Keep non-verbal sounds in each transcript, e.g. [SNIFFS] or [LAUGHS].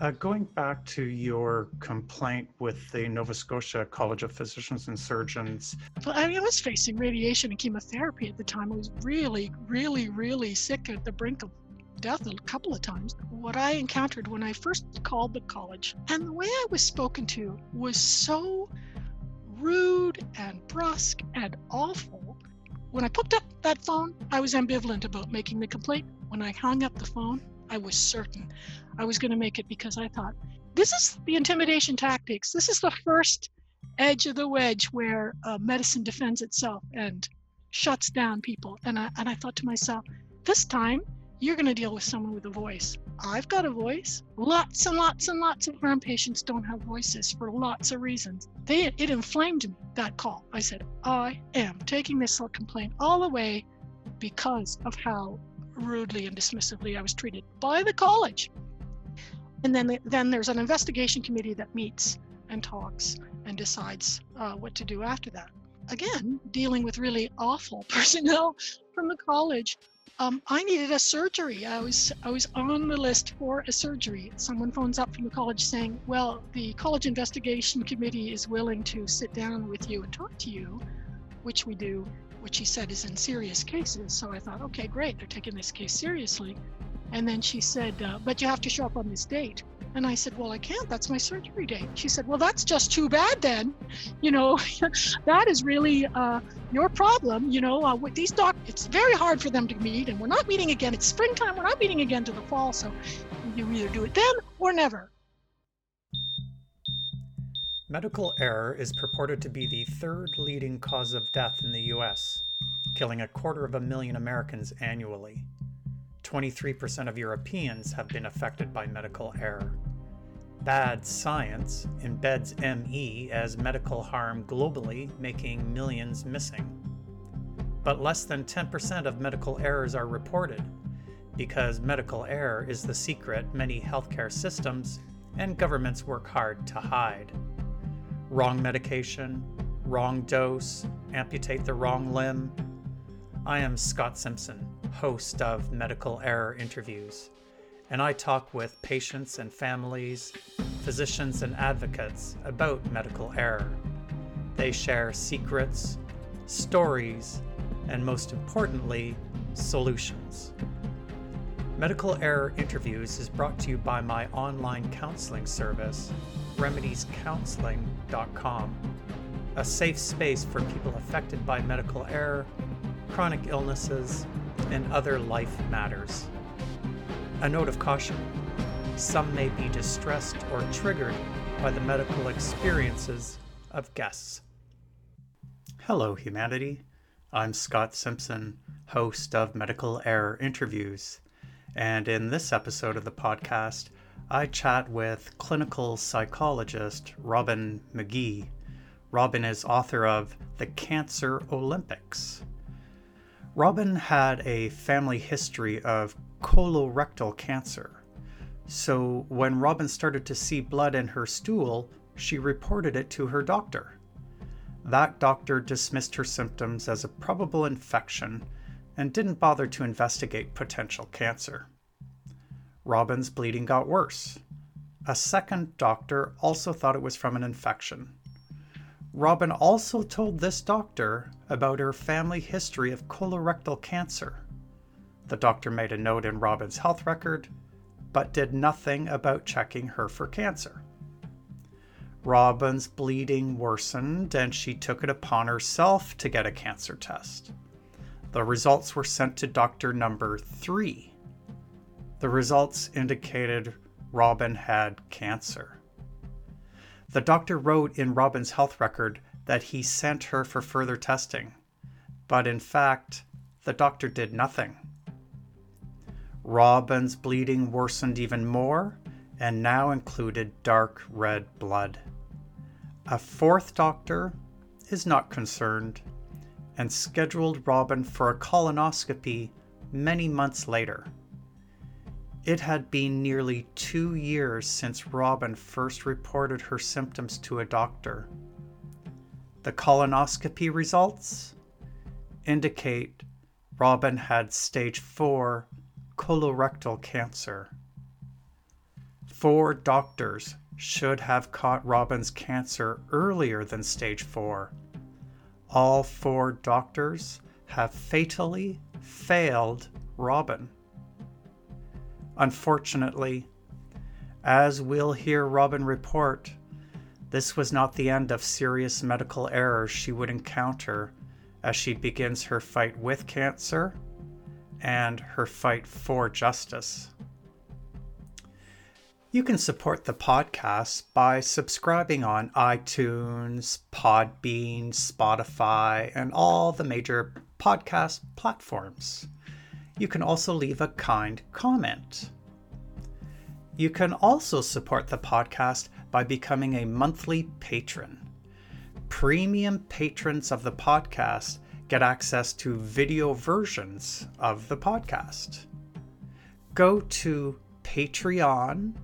Uh, going back to your complaint with the Nova Scotia College of Physicians and Surgeons. Well, I, mean, I was facing radiation and chemotherapy at the time. I was really, really, really sick at the brink of death a couple of times. What I encountered when I first called the college and the way I was spoken to was so rude and brusque and awful. When I picked up that phone, I was ambivalent about making the complaint. When I hung up the phone, I was certain I was going to make it because I thought, this is the intimidation tactics. This is the first edge of the wedge where uh, medicine defends itself and shuts down people. And I, and I thought to myself, this time you're going to deal with someone with a voice. I've got a voice. Lots and lots and lots of burn patients don't have voices for lots of reasons. They, it inflamed me, that call. I said, I am taking this complaint all the way because of how rudely and dismissively I was treated by the college. And then, then there's an investigation committee that meets and talks and decides uh, what to do after that. Again, dealing with really awful [LAUGHS] personnel from the college um, I needed a surgery. I was I was on the list for a surgery. Someone phones up from the college saying, "Well, the college investigation committee is willing to sit down with you and talk to you," which we do, which she said is in serious cases. So I thought, okay, great, they're taking this case seriously. And then she said, uh, "But you have to show up on this date." And I said, Well, I can't. That's my surgery date. She said, Well, that's just too bad then. [LAUGHS] You know, [LAUGHS] that is really uh, your problem. You know, uh, with these doc, it's very hard for them to meet, and we're not meeting again. It's springtime. We're not meeting again to the fall. So you either do it then or never. Medical error is purported to be the third leading cause of death in the US, killing a quarter of a million Americans annually. 23% of Europeans have been affected by medical error. Bad science embeds ME as medical harm globally, making millions missing. But less than 10% of medical errors are reported, because medical error is the secret many healthcare systems and governments work hard to hide. Wrong medication, wrong dose, amputate the wrong limb. I am Scott Simpson, host of Medical Error Interviews, and I talk with patients and families, physicians and advocates about medical error. They share secrets, stories, and most importantly, solutions. Medical Error Interviews is brought to you by my online counseling service, remediescounseling.com, a safe space for people affected by medical error, chronic illnesses, and other life matters. A note of caution some may be distressed or triggered by the medical experiences of guests. Hello, humanity. I'm Scott Simpson, host of Medical Error Interviews. And in this episode of the podcast, I chat with clinical psychologist Robin McGee. Robin is author of The Cancer Olympics Robin had a family history of colorectal cancer. So when Robin started to see blood in her stool, she reported it to her doctor. That doctor dismissed her symptoms as a probable infection and didn't bother to investigate potential cancer. Robin's bleeding got worse. A second doctor also thought it was from an infection. Robin also told this doctor about her family history of colorectal cancer. The doctor made a note in Robin's health record, but did nothing about checking her for cancer. Robin's bleeding worsened and she took it upon herself to get a cancer test. The results were sent to doctor number three. The results indicated Robin had cancer. The doctor wrote in Robin's health record that he sent her for further testing, but in fact, the doctor did nothing. Robin's bleeding worsened even more and now included dark red blood. A fourth doctor is not concerned and scheduled Robin for a colonoscopy many months later. It had been nearly two years since Robin first reported her symptoms to a doctor. The colonoscopy results indicate Robin had stage 4 colorectal cancer. Four doctors should have caught Robin's cancer earlier than stage four. All four doctors have fatally failed Robin. Unfortunately, as we'll hear Robin report, this was not the end of serious medical errors she would encounter as she begins her fight with cancer and her fight for justice. You can support the podcast by subscribing on iTunes, Podbean, Spotify, and all the major podcast platforms. You can also leave a kind comment. You can also support the podcast by becoming a monthly patron. Premium patrons of the podcast get access to video versions of the podcast. Go to patreon.com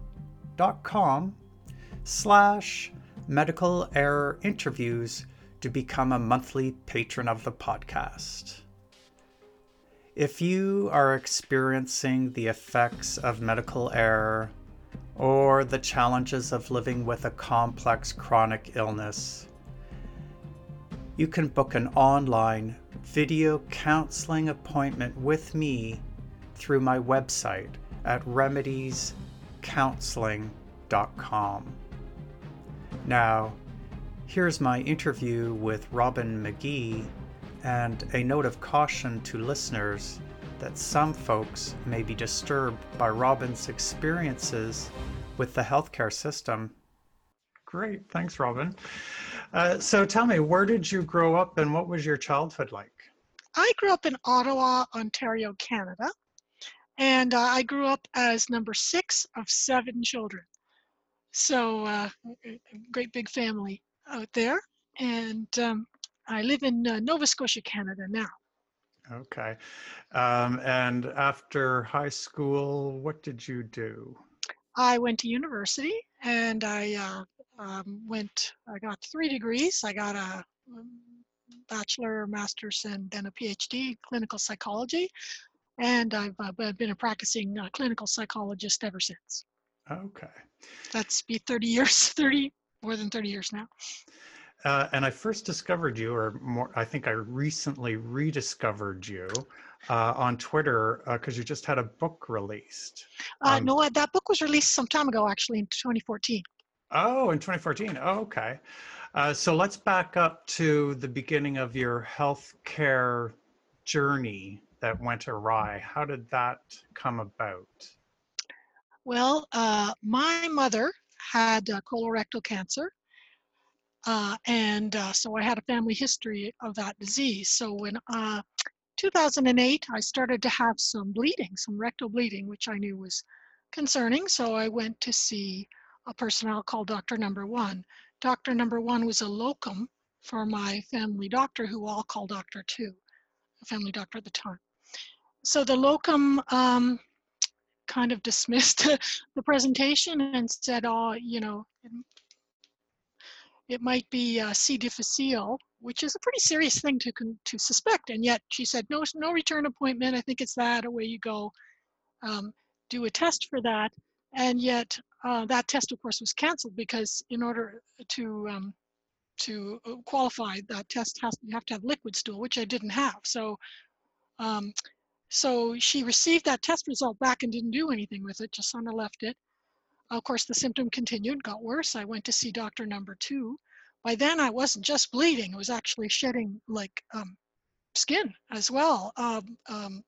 slash medical error interviews to become a monthly patron of the podcast. If you are experiencing the effects of medical error or the challenges of living with a complex chronic illness, you can book an online video counseling appointment with me through my website at remedies counseling.com. Now, here's my interview with Robin McGee and a note of caution to listeners that some folks may be disturbed by Robin's experiences with the healthcare system. Great, thanks, Robin. Uh, so tell me, where did you grow up and what was your childhood like? I grew up in Ottawa, Ontario, Canada. And uh, I grew up as number six of seven children. So, uh, great big family out there. And um, I live in uh, Nova Scotia, Canada now. Okay. Um, and after high school, what did you do? I went to university and I uh, um, went, I got three degrees. I got a um, bachelor, master's, and then a PhD clinical psychology and I've uh, been a practicing uh, clinical psychologist ever since. Okay. That's be 30 years, [LAUGHS] 30 more than 30 years now. Uh, and I first discovered you, or more, I think I recently rediscovered you uh, on Twitter because uh, you just had a book released. Uh, um, no, that book was released some time ago, actually, in 2014. Oh, in 2014. Oh, okay. Uh, so let's back up to the beginning of your healthcare journey that went awry. How did that come about? Well, uh, my mother had uh, colorectal cancer. Uh, and uh, so I had a family history of that disease. So in uh, 2008, I started to have some bleeding, some rectal bleeding, which I knew was concerning. So I went to see a person I'll call Doctor Number One. Doctor Number One was a locum for my family doctor, who I'll call Doctor Two, a family doctor at the time so the locum um, kind of dismissed [LAUGHS] the presentation and said, oh, you know, it, might be uh, C. difficile, which is a pretty serious thing to to suspect. And yet she said, no, no return appointment. I think it's that. Away you go. Um, do a test for that. And yet uh, that test, of course, was canceled because in order to um, to uh, qualify, that test has you have to have liquid stool, which I didn't have. So um, so she received that test result back and didn't do anything with it, just kind of left it. Of course, the symptom continued, got worse. I went to see doctor number two. By then, I wasn't just bleeding, I was actually shedding like um, skin as well. Um, um,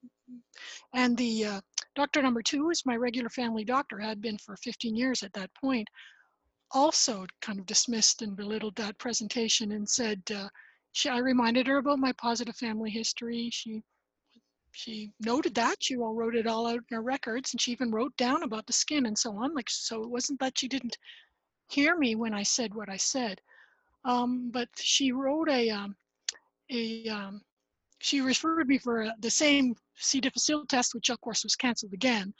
and the uh, doctor number two is my regular family doctor, had been for 15 years at that point, also kind of dismissed and belittled that presentation and said, uh, she, I reminded her about my positive family history. She she noted that she all wrote it all out in her records and she even wrote down about the skin and so on like so it wasn't that she didn't hear me when i said what i said. Um, but she wrote a um, a um, she referred me for a, the same c difficile test which of course was canceled again.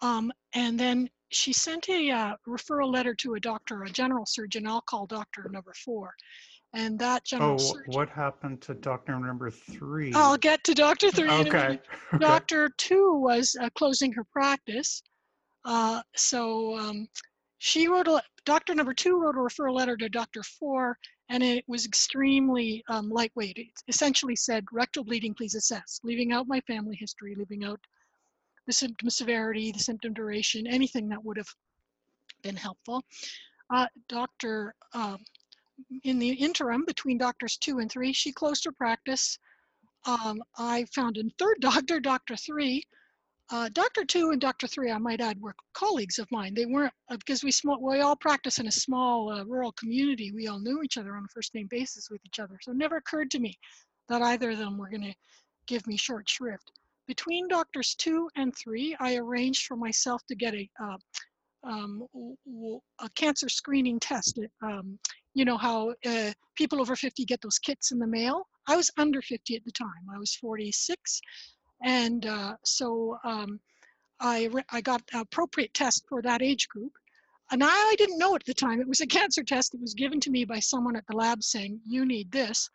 Um, and then she sent a uh, referral letter to a doctor a general surgeon i'll call doctor number four and that general oh, surgeon. what happened to doctor number three? I'll get to doctor three. Okay. [LAUGHS] okay. Doctor two was uh, closing her practice. Uh, so um, she wrote a, doctor number two wrote a referral letter to doctor four, and it was extremely um, lightweight. It essentially said rectal bleeding, please assess, leaving out my family history, leaving out the symptom severity, the symptom duration, anything that would have been helpful. Uh, doctor, um, in the interim between doctors two and three, she closed her practice. Um, I found a third [LAUGHS] doctor, Doctor three, uh, Doctor two and Doctor three, I might add, were colleagues of mine. They weren't uh, because we small, we all practice in a small uh, rural community. We all knew each other on a first name basis with each other. So it never occurred to me that either of them were going to give me short shrift. Between doctors two and three, I arranged for myself to get a uh, um, a cancer screening test. Um, you know how uh, people over 50 get those kits in the mail. I was under 50 at the time. I was 46, and uh, so um, I, I got appropriate test for that age group. And I, I didn't know at the time. It was a cancer test. It was given to me by someone at the lab saying, "You need this,"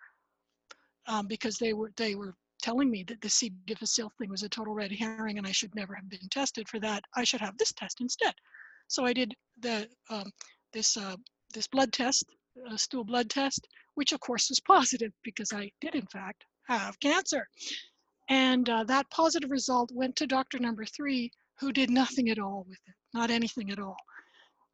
um, because they were they were telling me that the C. difficile thing was a total red herring and I should never have been tested for that. I should have this test instead. So I did the um, this uh, this blood test, a stool blood test, which of course was positive because I did in fact have cancer. And uh, that positive result went to doctor number three, who did nothing at all with it, not anything at all.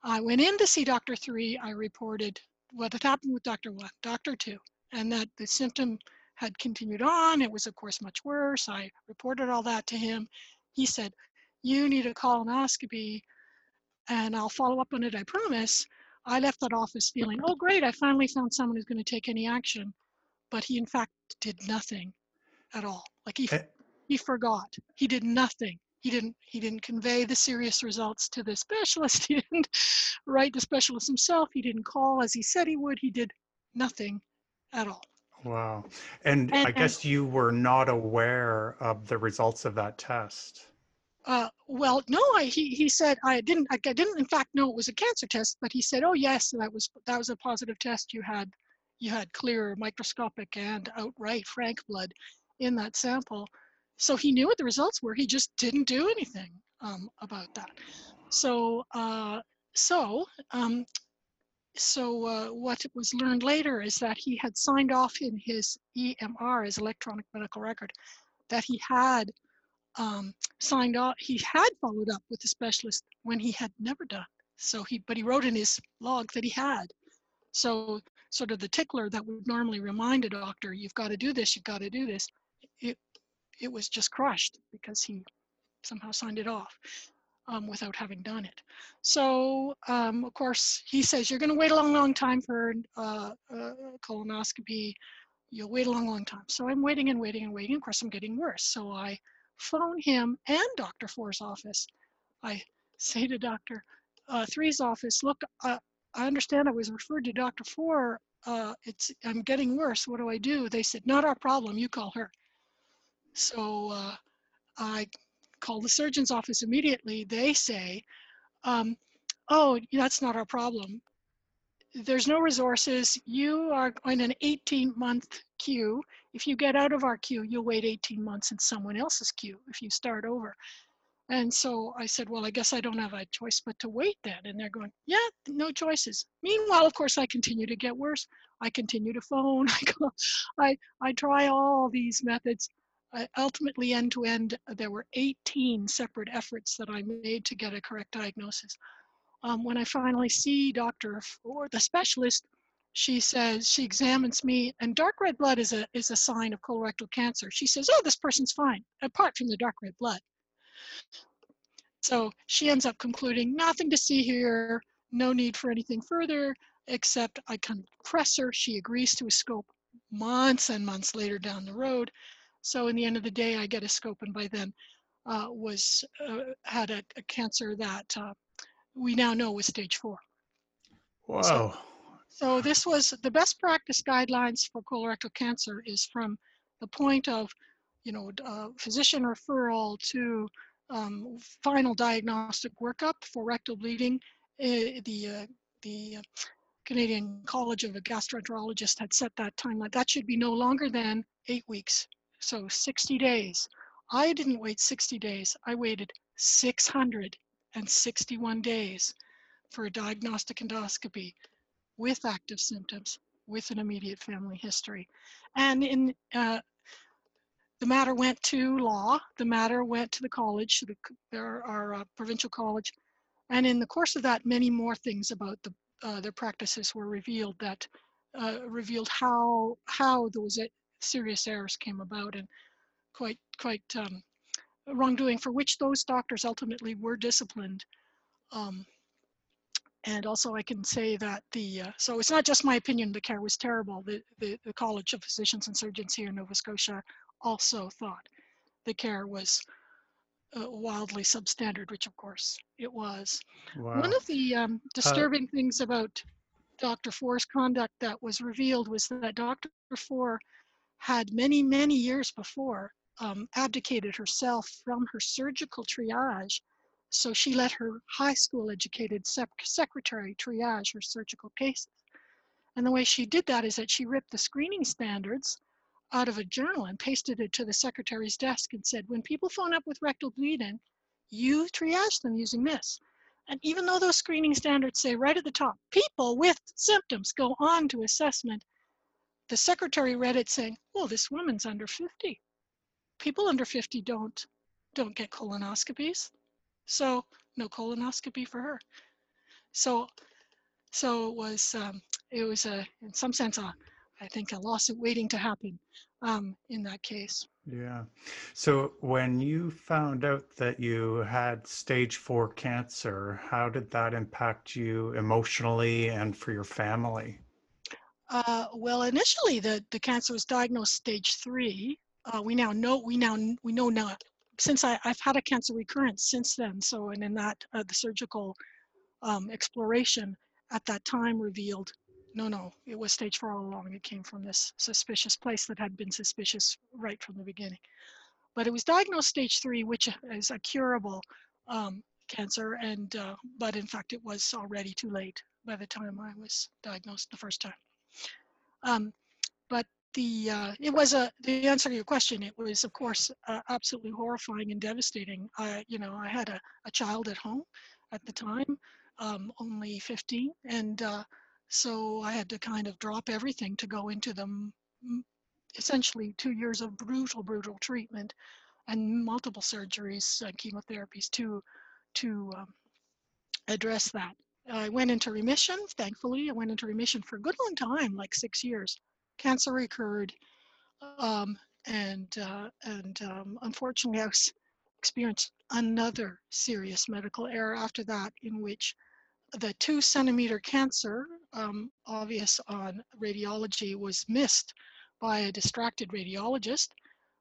I went in to see doctor three. I reported what had happened with doctor one, doctor two, and that the symptom had continued on. It was, of course, much worse. I reported all that to him. He said, You need a colonoscopy, and I'll follow up on it, I promise. I left that office feeling, Oh, great, I finally found someone who's going to take any action. But he, in fact, did nothing at all. Like he, Eh. he forgot. He did nothing. He didn't, he didn't convey the serious results to the specialist. [LAUGHS] He didn't write the specialist himself. He didn't call as he said he would. He did nothing at all. Wow. And, And- I and- guess you were not aware of the results of that test. Uh, well, no, I, he, he said I didn't, I didn't in fact know it was a cancer test, but he said, oh yes, that was, that was a positive test. You had, you had clear microscopic and outright frank blood in that sample. So he knew what the results were. He just didn't do anything um, about that. So, uh, so, um, so uh, what was learned later is that he had signed off in his EMR, his electronic medical record, that he had um, signed off, he had followed up with the specialist when he had never done. So he, but he wrote in his log that he had. So sort of the tickler that would normally remind a doctor, you've got to do this, you've got to do this, it, it was just crushed because he somehow signed it off um, without having done it. So um, of course he says, you're going to wait a long, long time for uh, uh, colonoscopy. You'll wait a long, long time. So I'm waiting and waiting and waiting. Of course, I'm getting worse. So I phone him and Dr. Four's office. I [LAUGHS] say to Dr. Uh, Three's office, look, uh, I understand I was referred to Dr. Four. Uh, it's I'm getting worse. What do I do? They said, not our problem. You call her. So uh, I call the surgeon's office immediately. They say, um, oh, that's not our problem. There's no resources. You are on an 18 month queue. If you get out of our queue, you'll wait 18 months in someone else's queue if you start over. And so I said, well, I guess I don't have a choice but to wait then. And they're going, yeah, no choices. Meanwhile, of course, I continue to get worse. I continue to phone. [LAUGHS] I go, I, I try all these methods. Uh, ultimately, end to end, there were 18 separate efforts that I made to get a correct diagnosis. Um, when I finally see Dr. or the specialist, she says she examines me, and dark red blood is a is a sign of colorectal cancer. She says, "Oh, this person's fine, apart from the dark red blood." So she ends up concluding nothing to see here, no need for anything further, except I can press her. She agrees to a scope months and months later down the road. So in the end of the day, I get a scope, and by then uh, was uh, had a, a, cancer that uh, we now know was stage four. Whoa. So this was the best practice guidelines for colorectal cancer is from the point of, you know, uh, physician referral to um, final diagnostic workup for rectal bleeding. Uh, the uh, the Canadian College of Gastroenterologists had set that timeline. That should be no longer than eight weeks, so 60 days. I didn't wait 60 days. I waited 600 and 61 days for a diagnostic endoscopy with active symptoms with an immediate family history. And in uh, the matter went to law, the matter went to the college, the, there are uh, provincial college, and in the course of that, many more things about the, uh, their practices were revealed that uh, revealed how how those serious errors came about and quite quite um, wrongdoing for which those doctors ultimately were disciplined. Um, and also I can say that the, uh, so it's not just my opinion the care was terrible. The, the, the College of Physicians and Surgeons here in Nova Scotia also thought the care was uh, wildly substandard, which of course it was. Wow. One of the um, uh, disturbing uh, things about Dr. Four's conduct that was revealed was that Dr. Four had many, many years before um, abdicated herself from her surgical triage. So she let her high school educated sec secretary triage her surgical cases. And the way she did that is that she ripped the screening standards out of a journal and pasted it to the secretary's desk and said, when people phone up with rectal bleeding, you triage them using this. And even though those screening standards say right at the top, people with symptoms go on to assessment, the secretary read it saying, well, this woman's under 50. People under 50 don't, don't get colonoscopies. So no colonoscopy for her. So, so it was, um, it was a, in some sense, a, I think a lawsuit waiting to happen um, in that case. Yeah. So when you found out that you had stage four cancer, how did that impact you emotionally and for your family? Uh, well, initially the, the cancer was diagnosed stage three. Uh, we now know we now we know now since I, have had a cancer recurrence since then. So and in that uh, the surgical um, exploration at that time revealed no, no, it was stage four all along. It came from this suspicious place that had been suspicious right from the beginning. But it was diagnosed stage three, which is a curable um, cancer, and uh, but in fact it was already too late by the time I was diagnosed the first time. Um, the uh, it was a the answer to your question. It was of course uh, absolutely horrifying and devastating. I you know I had a, a child at home at the time, um, only 15, and uh, so I had to kind of drop everything to go into them essentially two years of brutal, brutal treatment and multiple surgeries and chemotherapies to to um, address that. I went into remission, thankfully. I went into remission for a good long time, like six years. Cancer recurred, um, and uh, and um, unfortunately, I was, experienced another serious medical error after that, in which the two centimeter cancer, um, obvious on radiology, was missed by a distracted radiologist.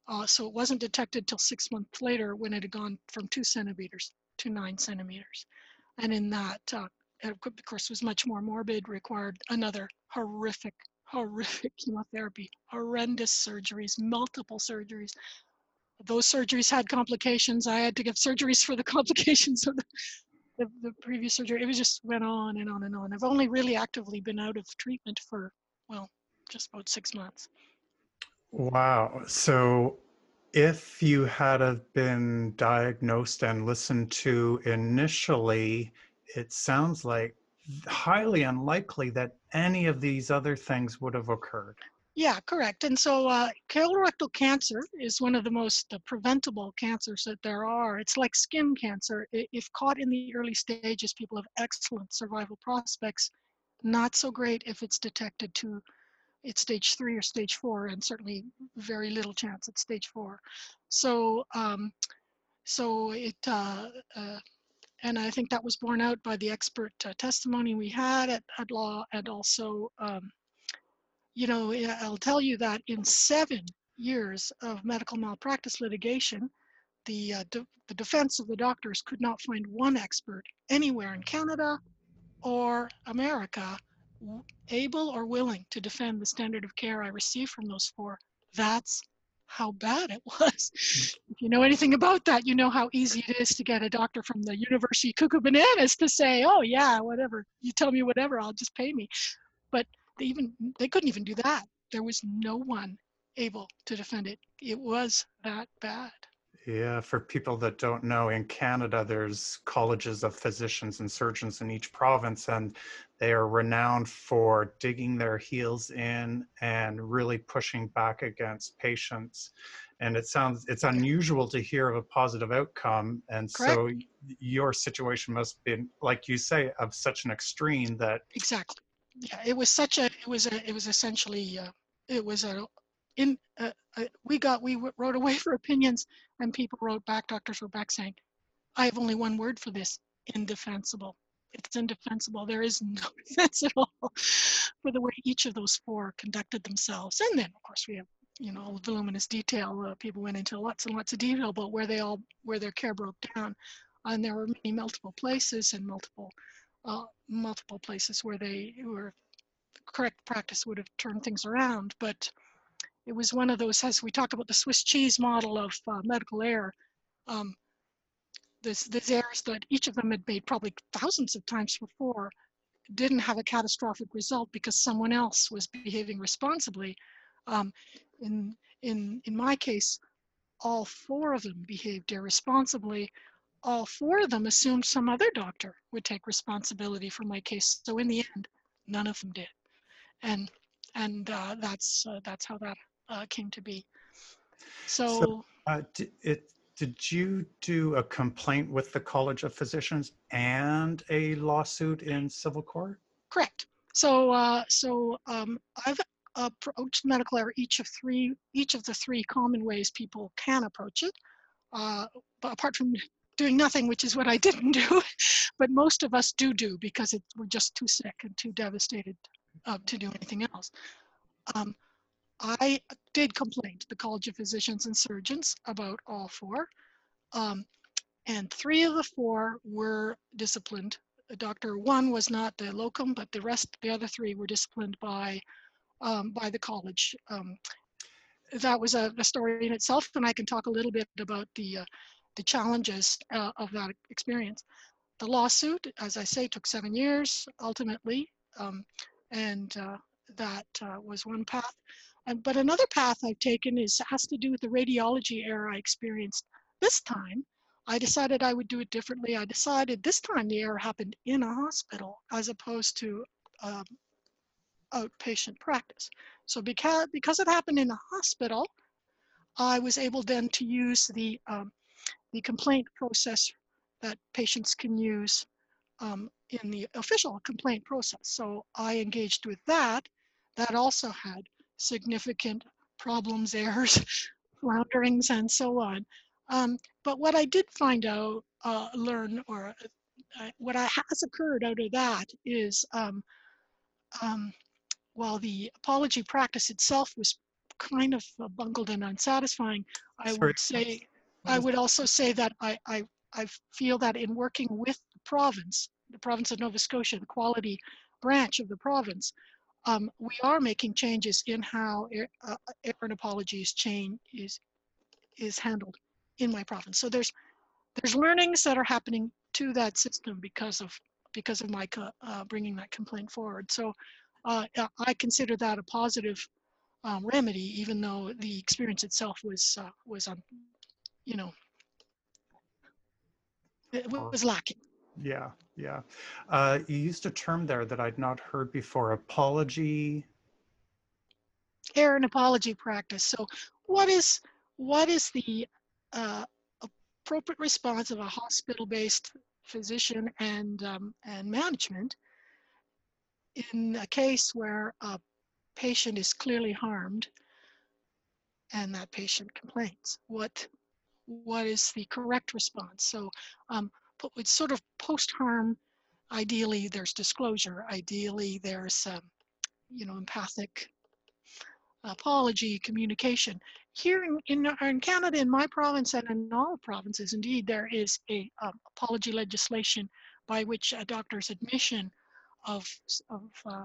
Uh, so it wasn't detected till six months later when it had gone from two centimeters to nine centimeters. And in that, uh, of course, was much more morbid, required another horrific, horrific [LAUGHS] chemotherapy, horrendous surgeries, multiple surgeries. Those surgeries had complications. I had to give surgeries for the [LAUGHS] complications of the, the, the previous surgery. It was just went on and on and on. I've only really actively been out of treatment for, well, just about six months. Wow. So if you had have been diagnosed and listened to initially, it sounds like highly unlikely that any of these other things would have occurred. Yeah, correct. And so uh, colorectal cancer is one of the most uh, preventable cancers that there are. It's like skin cancer. If caught in the early stages, people have excellent survival prospects. Not so great if it's detected to it's stage three or stage four, and certainly very little chance at stage four. So, um, so it, uh, uh, and I think that was borne out by the expert uh, testimony we had at, at law and also um, you know, I'll tell you that in seven years of medical malpractice litigation, the, uh, de the defense of the doctors could not find one expert anywhere in Canada or America able or willing to defend the standard of care I received from those four. That's how bad it was. Hmm. if you know anything about that, you know how easy it is to get a doctor from the University Cuckoo Bananas to say, oh yeah, whatever, you tell me whatever, I'll just pay me. But they even they couldn't even do that. There was no one able to defend it. It was that bad. Yeah, for people that don't know, in Canada, there's colleges of physicians and surgeons in each province, and they are renowned for digging their heels in and really pushing back against patients. And it sounds it's unusual to hear of a positive outcome, and Correct. so your situation must be, like you say, of such an extreme that Exactly. Yeah, it was such a, it was a, it was essentially, uh, it was a, in, uh, uh, we got, we w- wrote away [LAUGHS] for opinions and people wrote back, doctors wrote back saying, I have only one word for this, indefensible. It's indefensible. There is no [LAUGHS] defense at all for the way each of those four conducted themselves. And then, of course, we have, you know, voluminous detail. Uh, people went into lots and lots of detail about where they all, where their care broke down. And there were many multiple places and multiple uh, multiple places where they were correct practice would have turned things around. But it was one of those, as we talk about the Swiss cheese model of uh, medical error, um, this, these errors that each of them had made probably thousands of times before didn't have a catastrophic result because someone else was behaving responsibly. Um, in, in, in my case, all four of them behaved irresponsibly all four of them assumed some other doctor would take responsibility for my case. So in the end, none of them did, and and uh, that's uh, that's how that uh, came to be. So, so uh, did, it, did you do a complaint with the College of Physicians and a lawsuit in civil court? correct. So uh, so um, I've approached medical error each of three each of the three common ways people can approach it. Uh, but apart from doing nothing, which is what I [LAUGHS] didn't do. but most of us do do because it, we're just too sick and too devastated uh, to do anything else. Um, I did complain to the College of Physicians and Surgeons about all four. Um, and three of the four were disciplined. Doctor one was not the locum, but the rest, the other three were disciplined by um, by the college. Um, that was a, a, story in itself, and I can talk a little bit about the uh, the challenges uh, of that experience. The lawsuit, as I say, took seven years ultimately, um, and uh, that uh, was one path. And, but another path I've taken is has to do with the radiology error I experienced this time. I decided I would do it differently. I decided this time the error happened in a hospital as opposed to um, outpatient practice. So because, because it happened in a hospital, I was able then to use the um, the complaint process that patients can use um, in the official complaint process. So I engaged with that. That also had significant problems, errors, [LAUGHS] flounderings, and so on. Um, but what I did find out, uh, learn, or uh, what I, has occurred out of that is um, um, while the apology practice itself was kind of bungled and unsatisfying, I Sorry. would say I would also say that I, I, I feel that in working with the province, the province of Nova Scotia, the quality branch of the province, um, we are making changes in how air, uh, apologies chain is is handled in my province. So there's there's learnings that are happening to that system because of because of my uh, bringing that complaint forward. So uh, I consider that a positive um, remedy, even though the experience itself was uh, was un, you know, it was lacking. Yeah, yeah. Uh, you used a term there that I'd not heard before, apology. Error and apology practice. So what is what is the uh, appropriate response of a hospital-based physician and um, and management in a case where a patient is clearly harmed and that patient complains? What what is the correct response. So um, but with sort of post-harm, ideally there's disclosure. Ideally there's, um, you know, empathic apology, communication. Here in, in, in, Canada, in my province and in all provinces, indeed, there is a um, apology legislation by which a doctor's admission of, of uh,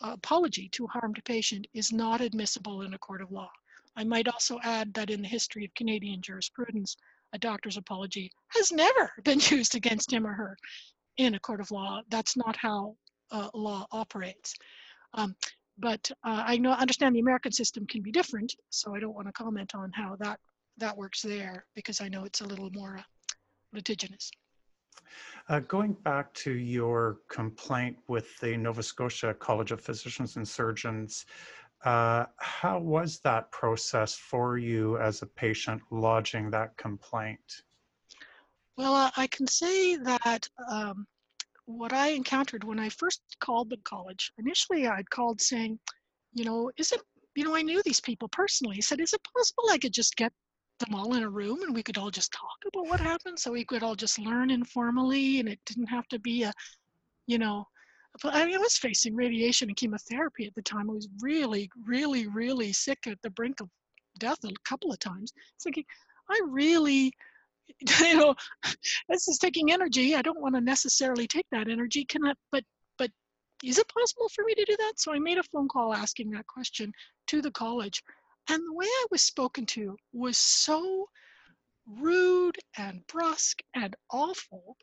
apology to harmed patient is not admissible in a court of law. I might also add that in the history of Canadian jurisprudence, a doctor's apology has never [LAUGHS] been used against him or her in a court of law. That's not how uh, law operates. Um, but uh, I know understand the American system can be different, so I don't want to comment on how that that works there because I know it's a little more uh, litigious. Uh, going back to your complaint with the Nova Scotia College of Physicians and Surgeons, uh, how was that process for you as a patient lodging that complaint? Well, I can say that um, what I encountered when I first called the college, initially I'd called saying, you know, is it, you know, I knew these people personally. I said, is it possible I could just get them all in a room and we could all just talk about what happened so we could all just learn informally and it didn't have to be a, you know, I, mean, I was facing radiation and chemotherapy at the time. I was really, really, really sick at the brink of death a couple of times. Thinking, I really, [LAUGHS] you know, this is taking energy. I don't want to necessarily take that energy. Can I, but, but is it possible for me to do that? So I made a phone call asking that question to the college. And the way I was spoken to was so rude and brusque and awful.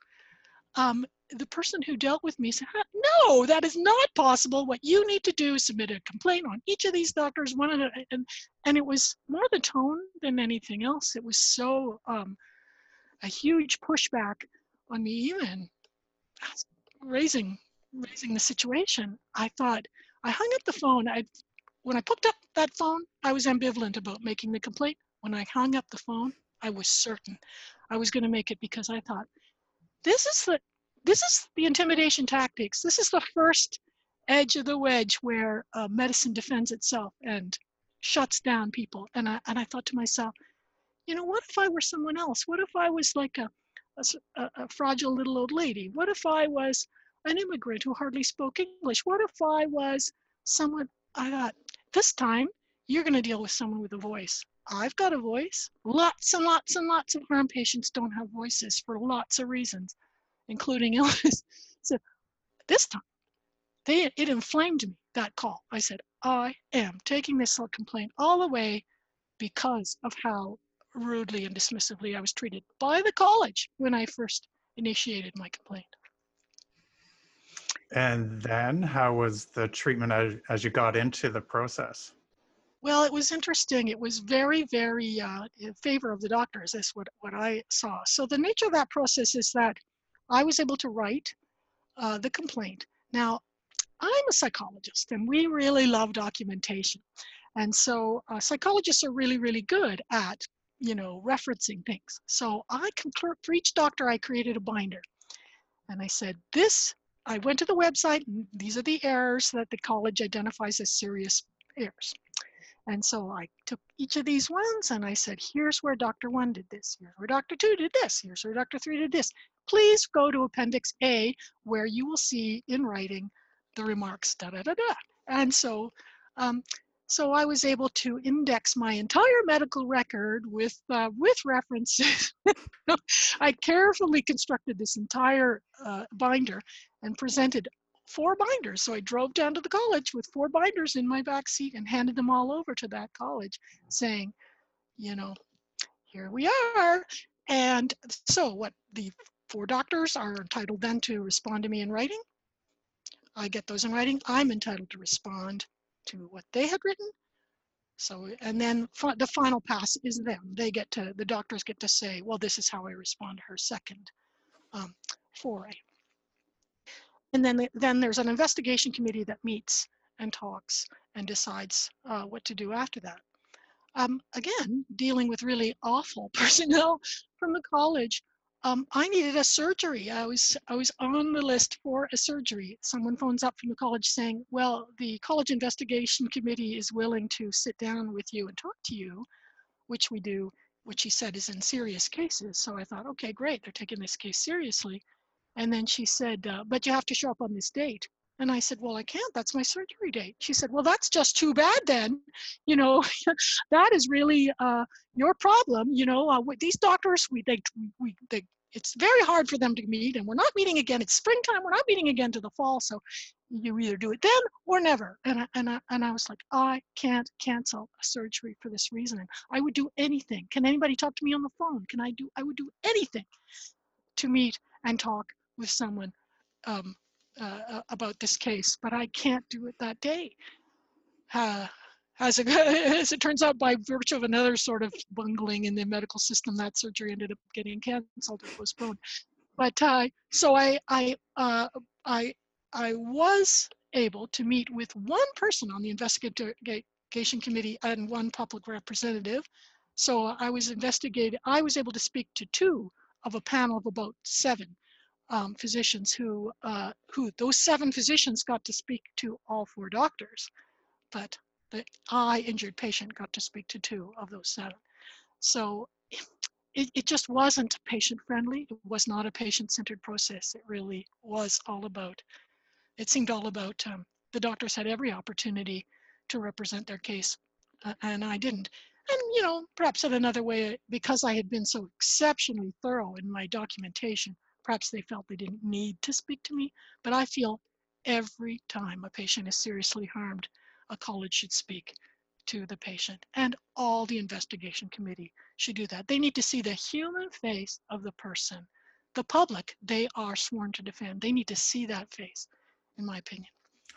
Um, the person who dealt with me said, "No, that is not possible. What you need to do is submit a complaint on each of these doctors, one and and and it was more the tone than anything else. It was so um, a huge pushback on me, even raising raising the situation. I thought I hung up the phone. I when I picked up that phone, I was ambivalent about making the complaint. When I hung up the phone, I was certain I was going to make it because I thought this is the this is the intimidation tactics. This is the first edge of the wedge where uh, medicine defends itself and shuts down people. And I, and I thought to myself, you know, what if I were someone else? What if I was like a, a, a fragile little old lady? What if I was an immigrant who hardly spoke English? What if I was someone, I thought, this time you're going to deal with someone with a voice. I've got a voice. Lots and lots and lots of harm patients don't have voices for lots of reasons including [LAUGHS] illness. So this time, they, it inflamed me, that call. I said, I am taking this complaint all the way because of how rudely and dismissively I was treated by the college when I first initiated my complaint. And then how was the treatment as, as you got into the process? Well, it was interesting. It was very, very uh, in favor of the doctors. That's what, what I saw. So the nature of that process is that I was able to write uh, the complaint. Now, I'm a psychologist and we really love documentation. And so uh, psychologists are really, really good at, you know, referencing things. So I, for each doctor, I created a binder. And I said, this, I went to the website, these are the errors that the college identifies as serious errors. And so I took each of these ones and I said, here's where Dr. One did this, here's where Dr. Two did this, here's where Dr. Three did this please go to Appendix A where you will see in writing the remarks, da da da da. And so, um, so I was able to index my entire medical record with uh, with references. [LAUGHS] I carefully constructed this entire uh, binder and presented four binders. So I drove down to the college with four binders in my back seat and handed them all over to that college, saying, you know, here we are. And so what the Four doctors are entitled then to respond to me in writing. I get those in writing. I'm entitled to respond to what they had written. So, and then the final pass is them. They get to, the doctors get to say, well, this is how I respond to her second um, foray. And then, then there's an investigation committee that meets and talks and decides uh, what to do after that. Um, again, dealing with really awful [LAUGHS] personnel from the college um, I needed a surgery. I was I was on the list for a surgery. Someone phones up from the college saying, "Well, the college investigation committee is willing to sit down with you and talk to you," which we do, which he said is in serious cases. So I thought, okay, great, they're taking this case seriously. And then she said, uh, "But you have to show up on this date." And I said, well, I can't, that's my surgery date. She said, well, that's just too bad then. [LAUGHS] You know, [LAUGHS] that is really uh, your problem. You know, uh, these doctors, we, they, we, they, it's very hard for them to meet and we're not meeting again. It's springtime, we're not meeting again to the fall. So you either do it then or never. And I, and I, and I was like, I can't cancel a surgery for this reason. I would do anything. Can anybody talk to me on the phone? Can I do, I would do anything to meet and talk with someone um, uh, about this case, but I can't do it that day. Uh, as, it, [LAUGHS] as it turns out, by virtue of another sort of bungling in the medical system, that surgery ended up getting canceled or postponed. But uh, so I, I, uh, I, I was able to meet with one person on the investigation committee and one public representative. So I was investigated. I was able to speak to two of a panel of about seven um, physicians who, uh, who those seven physicians got to speak to all four doctors, but the eye injured patient got to speak to two of those seven. So [SNIFFS] it, it just wasn't patient friendly. It was not a patient centered process. It really was all about, it seemed all about um, the doctors had every opportunity to represent their case, uh, and I didn't. And, you know, perhaps in another way, because I had been so exceptionally thorough in my documentation, perhaps they felt they didn't need to speak to me. But I feel every time a patient is seriously harmed, a college should speak to the patient and all the investigation committee should do that. They need to see the human face of the person. The public, they are sworn to defend. They need to see that face, in my opinion.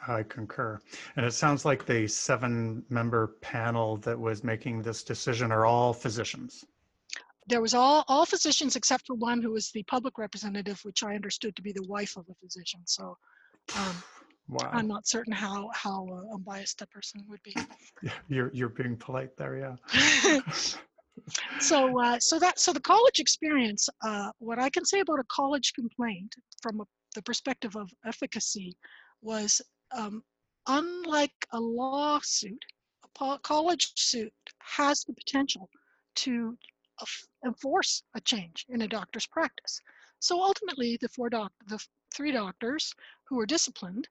I concur. And it sounds like the seven member panel that was making this decision are all physicians. There was all, all physicians except for one who was the public representative, which I understood to be the wife of a physician. So um, Wow. I'm not certain how how uh, unbiased that person would be. Yeah, you're you're being polite there, yeah. [LAUGHS] so uh, so that so the college experience. Uh, what I can say about a college complaint from a, the perspective of efficacy was um, unlike a lawsuit, a college suit has the potential to enforce a change in a doctor's practice. So ultimately, the four doc the three doctors who were disciplined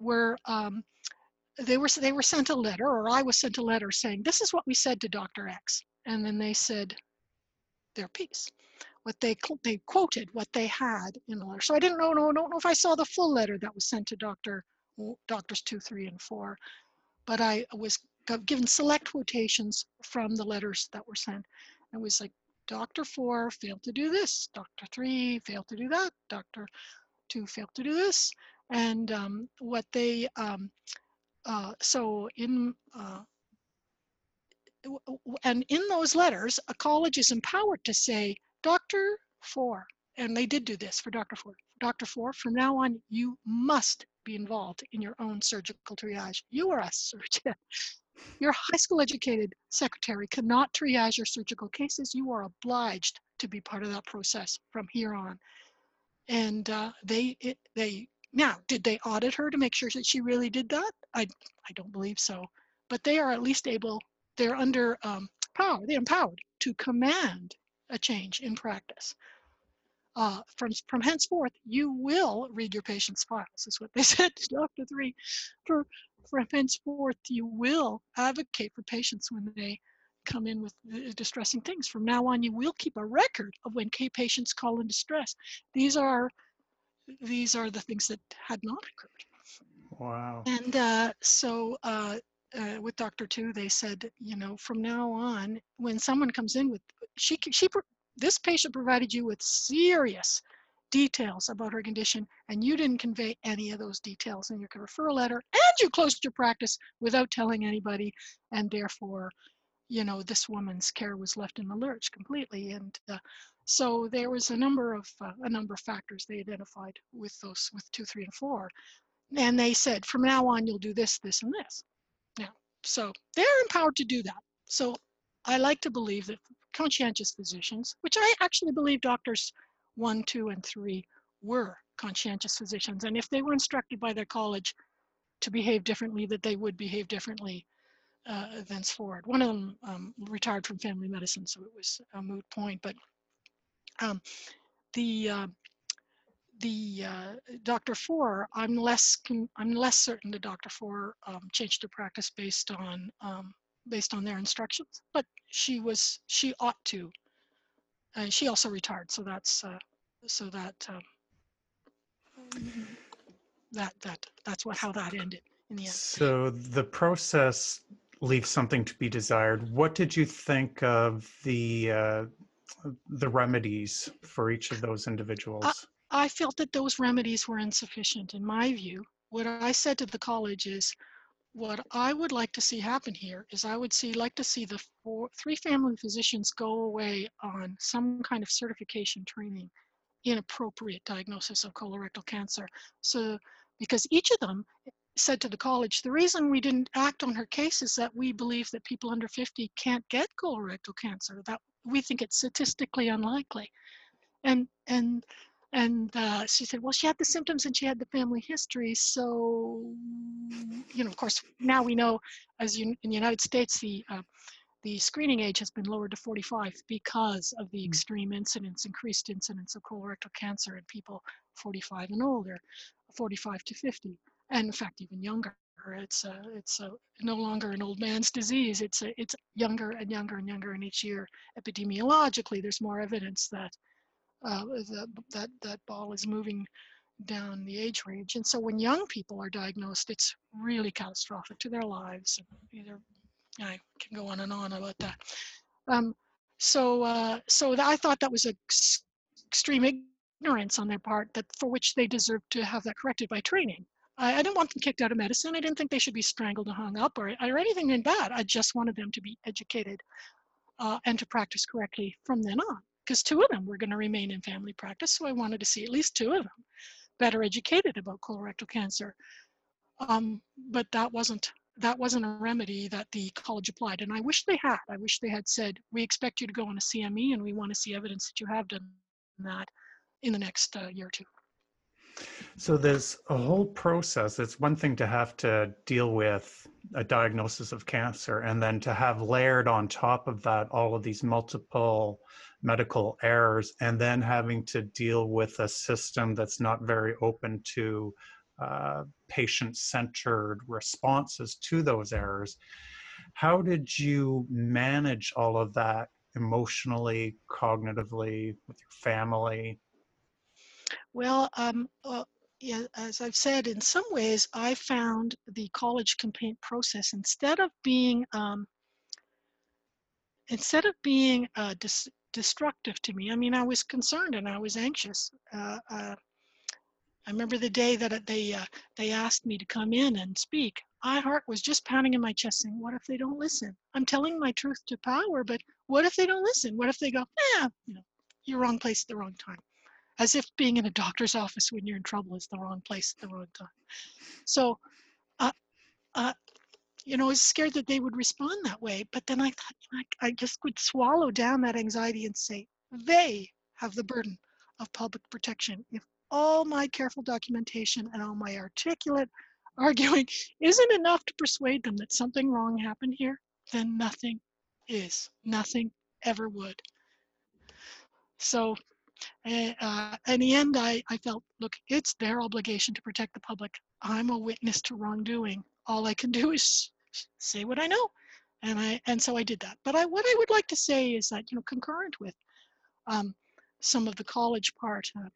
were um, they were they were sent a letter or I was sent a letter saying this is what we said to Dr. X and then they said their piece what they they quoted what they had in the letter so I didn't know no don't know if I saw the full letter that was sent to Dr. doctors 2 3 and 4 but I was given select quotations from the letters that were sent it was like Dr. 4 failed to do this Dr. 3 failed to do that Dr. 2 failed to do this and um, what they um, uh, so in uh, and in those letters a college is empowered to say dr four and they did do this for dr four dr four from now on you must be involved in your own surgical triage you are a surgeon [LAUGHS] your high school educated secretary cannot triage your surgical cases you are obliged to be part of that process from here on and uh, they it, they now, did they audit her to make sure that she really did that? I, I don't believe so. But they are at least able, they're under um, power, they're empowered to command a change in practice. Uh, from, from henceforth, you will read your patient's files, is what they [LAUGHS] said to Dr. Three. For, from henceforth, you will advocate for patients when they come in with distressing things. From now on, you will keep a record of when K patients call in distress. These are these are the things that had not occurred. Wow. And uh, so uh, uh, with Dr. Two, they said, you know, from now on, when someone comes in with, she, she, this patient provided you with serious details about her condition, and you didn't convey any of those details in your referral letter, and you closed your practice without telling anybody, and therefore, you know, this woman's care was left in the lurch completely. And uh, so there was a number of uh, a number of factors they identified with those with two, three, and four, and they said from now on you'll do this, this, and this. Now, so they're empowered to do that. So I like to believe that conscientious physicians, which I actually believe doctors one, two, and three were conscientious physicians, and if they were instructed by their college to behave differently, that they would behave differently uh, thenceforward. One of them um, retired from family medicine, so it was a moot point, but um, the uh, the uh, Dr. Four, I'm less I'm less certain that Dr. Four um, changed her practice based on um, based on their instructions, but she was she ought to, and she also retired, so that's uh, so that um, that that that's what how that ended in the end. So the process leaves something to be desired. What did you think of the uh, the remedies for each of those individuals? I, I felt that those remedies were insufficient in my view. What I said to the college is, what I would like to see happen here is I would see like to see the four, three family physicians go away on some kind of certification training in appropriate diagnosis of colorectal cancer. So because each of them said to the college, the reason we didn't act on her case is that we believe that people under 50 can't get colorectal cancer. That we think it's statistically unlikely. And and and uh, she said, well, she had the symptoms and she had the family history. So, you know, of course, now we know, as you, in the United States, the uh, the screening age has been lowered to 45 because of the hmm. extreme incidence, increased incidence of colorectal cancer in people 45 and older, 45 to 50, and in fact, even younger. It's a, it's a, no longer an old man's disease. It's a, it's younger and younger and younger, and each year, epidemiologically, there's more evidence that uh, the, that that ball is moving down the age range. And so when young people are diagnosed, it's really catastrophic to their lives. Either I can go on and on about that. Um, so uh, so I thought that was extreme ignorance on their part that for which they deserve to have that corrected by training. I, I, didn't want them kicked out of medicine. I didn't think they should be strangled and hung up or, or anything in bad. I just wanted them to be educated uh, and to practice correctly from then on because two of them were going to remain in family practice. So I wanted to see at least two of them better educated about colorectal cancer. Um, but that wasn't that wasn't a remedy that the college applied. And I wish they had. I wish they had said, we expect you to go on a CME and we want to see evidence that you have done that in the next uh, year or two. So there's a whole process. It's one thing to have to deal with a diagnosis of cancer and then to have layered on top of that all of these multiple medical errors and then having to deal with a system that's not very open to uh, patient-centered responses to those errors. How did you manage all of that emotionally, cognitively, with your family? Well, um, uh, yeah, as I've said, in some ways, I found the college campaign process instead of being um, instead of being uh, dis destructive to me. I mean, I was concerned and I was anxious. Uh, uh, I remember the day that they uh, they asked me to come in and speak. My heart was just pounding in my chest, saying, "What if they don't listen? I'm telling my truth to power, but what if they don't listen? What if they go, yeah, you know, you're wrong place at the wrong time?" As if being in a doctor's office when you're in trouble is the wrong place at the wrong time. So, uh, uh, you know, I was scared that they would respond that way. But then I thought, you know, I, I just would swallow down that anxiety and say, they have the burden of public protection. If all my careful documentation and all my articulate [LAUGHS] arguing isn't enough to persuade them that something wrong happened here, then nothing is. Nothing ever would. So eh, uh, in the end, I, I felt, look, it's their obligation to protect the public. I'm a witness to wrongdoing. All I can do is say what I know. And I and so I did that. But I what I would like to say is that you know concurrent with um, some of the college part, uh,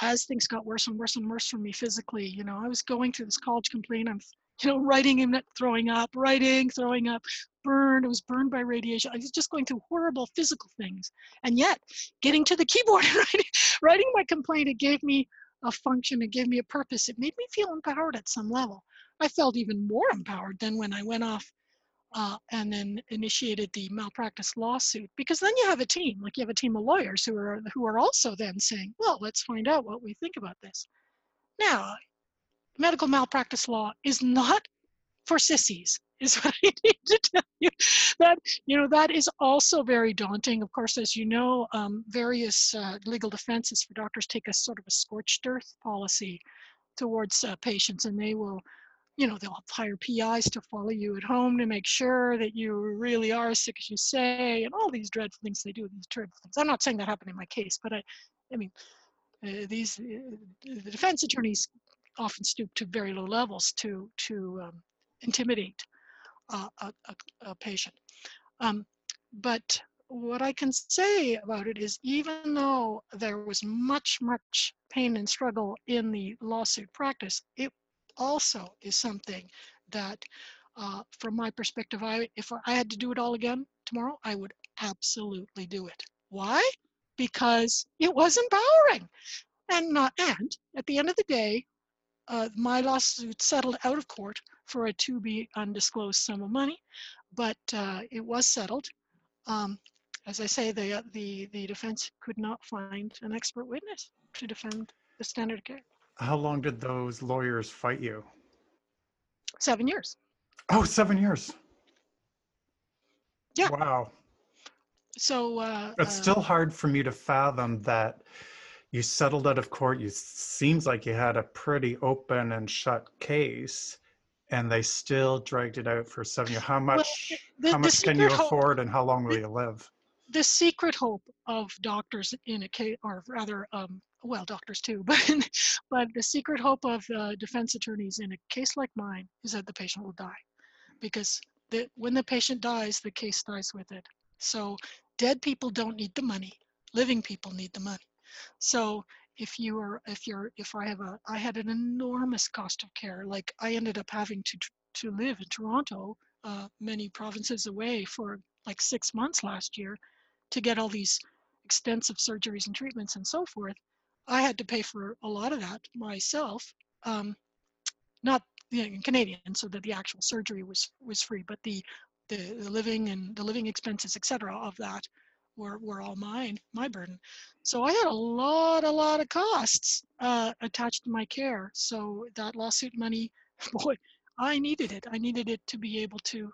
as things got worse and worse and worse for me physically, you know, I was going through this college complaint. I'm you know writing and throwing up, writing, throwing up, burned. I was burned by radiation. I was just going through horrible physical things. And yet, getting to the keyboard [LAUGHS] and writing, writing my complaint, it gave me a function. It gave me a purpose. It made me feel empowered at some level. I felt even more empowered than when I went off uh, and then initiated the malpractice lawsuit because then you have a team, like you have a team of lawyers who are who are also then saying, well, let's find out what we think about this. Now, medical malpractice law is not for sissies is [LAUGHS] what I need to tell you. That you know that is also very daunting. Of course, as you know, um, various uh, legal defenses for doctors take a sort of a scorched earth policy towards uh, patients, and they will you know, they'll hire PIs to follow you at home to make sure that you really are sick as you say, and all these dreadful things they do, these dreadful things. I'm not saying that happened in my case, but I, I mean, uh, these uh, the defense attorneys often stoop to very low levels to to um, intimidate uh, a, a, a, patient. Um, but what I can say about it is, even though there was much, much pain and struggle in the lawsuit practice, it also is something that, uh, from my perspective, I if I had to do it all again tomorrow, I would absolutely do it. Why? Because it was empowering, and and at the end of the day, uh, my lawsuit settled out of court for a to be undisclosed sum of money, but uh, it was settled. Um, as I say, the, uh, the, the defense could not find an expert witness to defend the standard of care. How long did those lawyers fight you? Seven years. Oh, seven years. Yeah. Wow. So uh, It's uh, still hard for me to fathom that you settled out of court. You seems like you had a pretty open and shut case, and they still dragged it out for seven years. How much? the- how much can you hope- afford, and how long will you live? the secret hope of doctors in a case, or rather, um, well, doctors too, [LAUGHS] but but the secret hope of uh, defense attorneys in a case like mine is that the patient will die, because the, when the patient dies, the case dies with it. So dead people don't need the money; living people need the money. So if you are, if you're, if I have a, I had an enormous cost of care. Like I ended up having to to live in Toronto, uh, many provinces away for like six months last year to get all these extensive surgeries and treatments and so forth. I had to pay for a lot of that myself. Um, not you know, in Canadian, so that the actual surgery was was free, but the the, the living and the living expenses, etc., of that were were all mine, my burden. So I had a lot, a lot of costs uh, attached to my care. So that lawsuit money, [LAUGHS] boy, I needed it. I needed it to be able to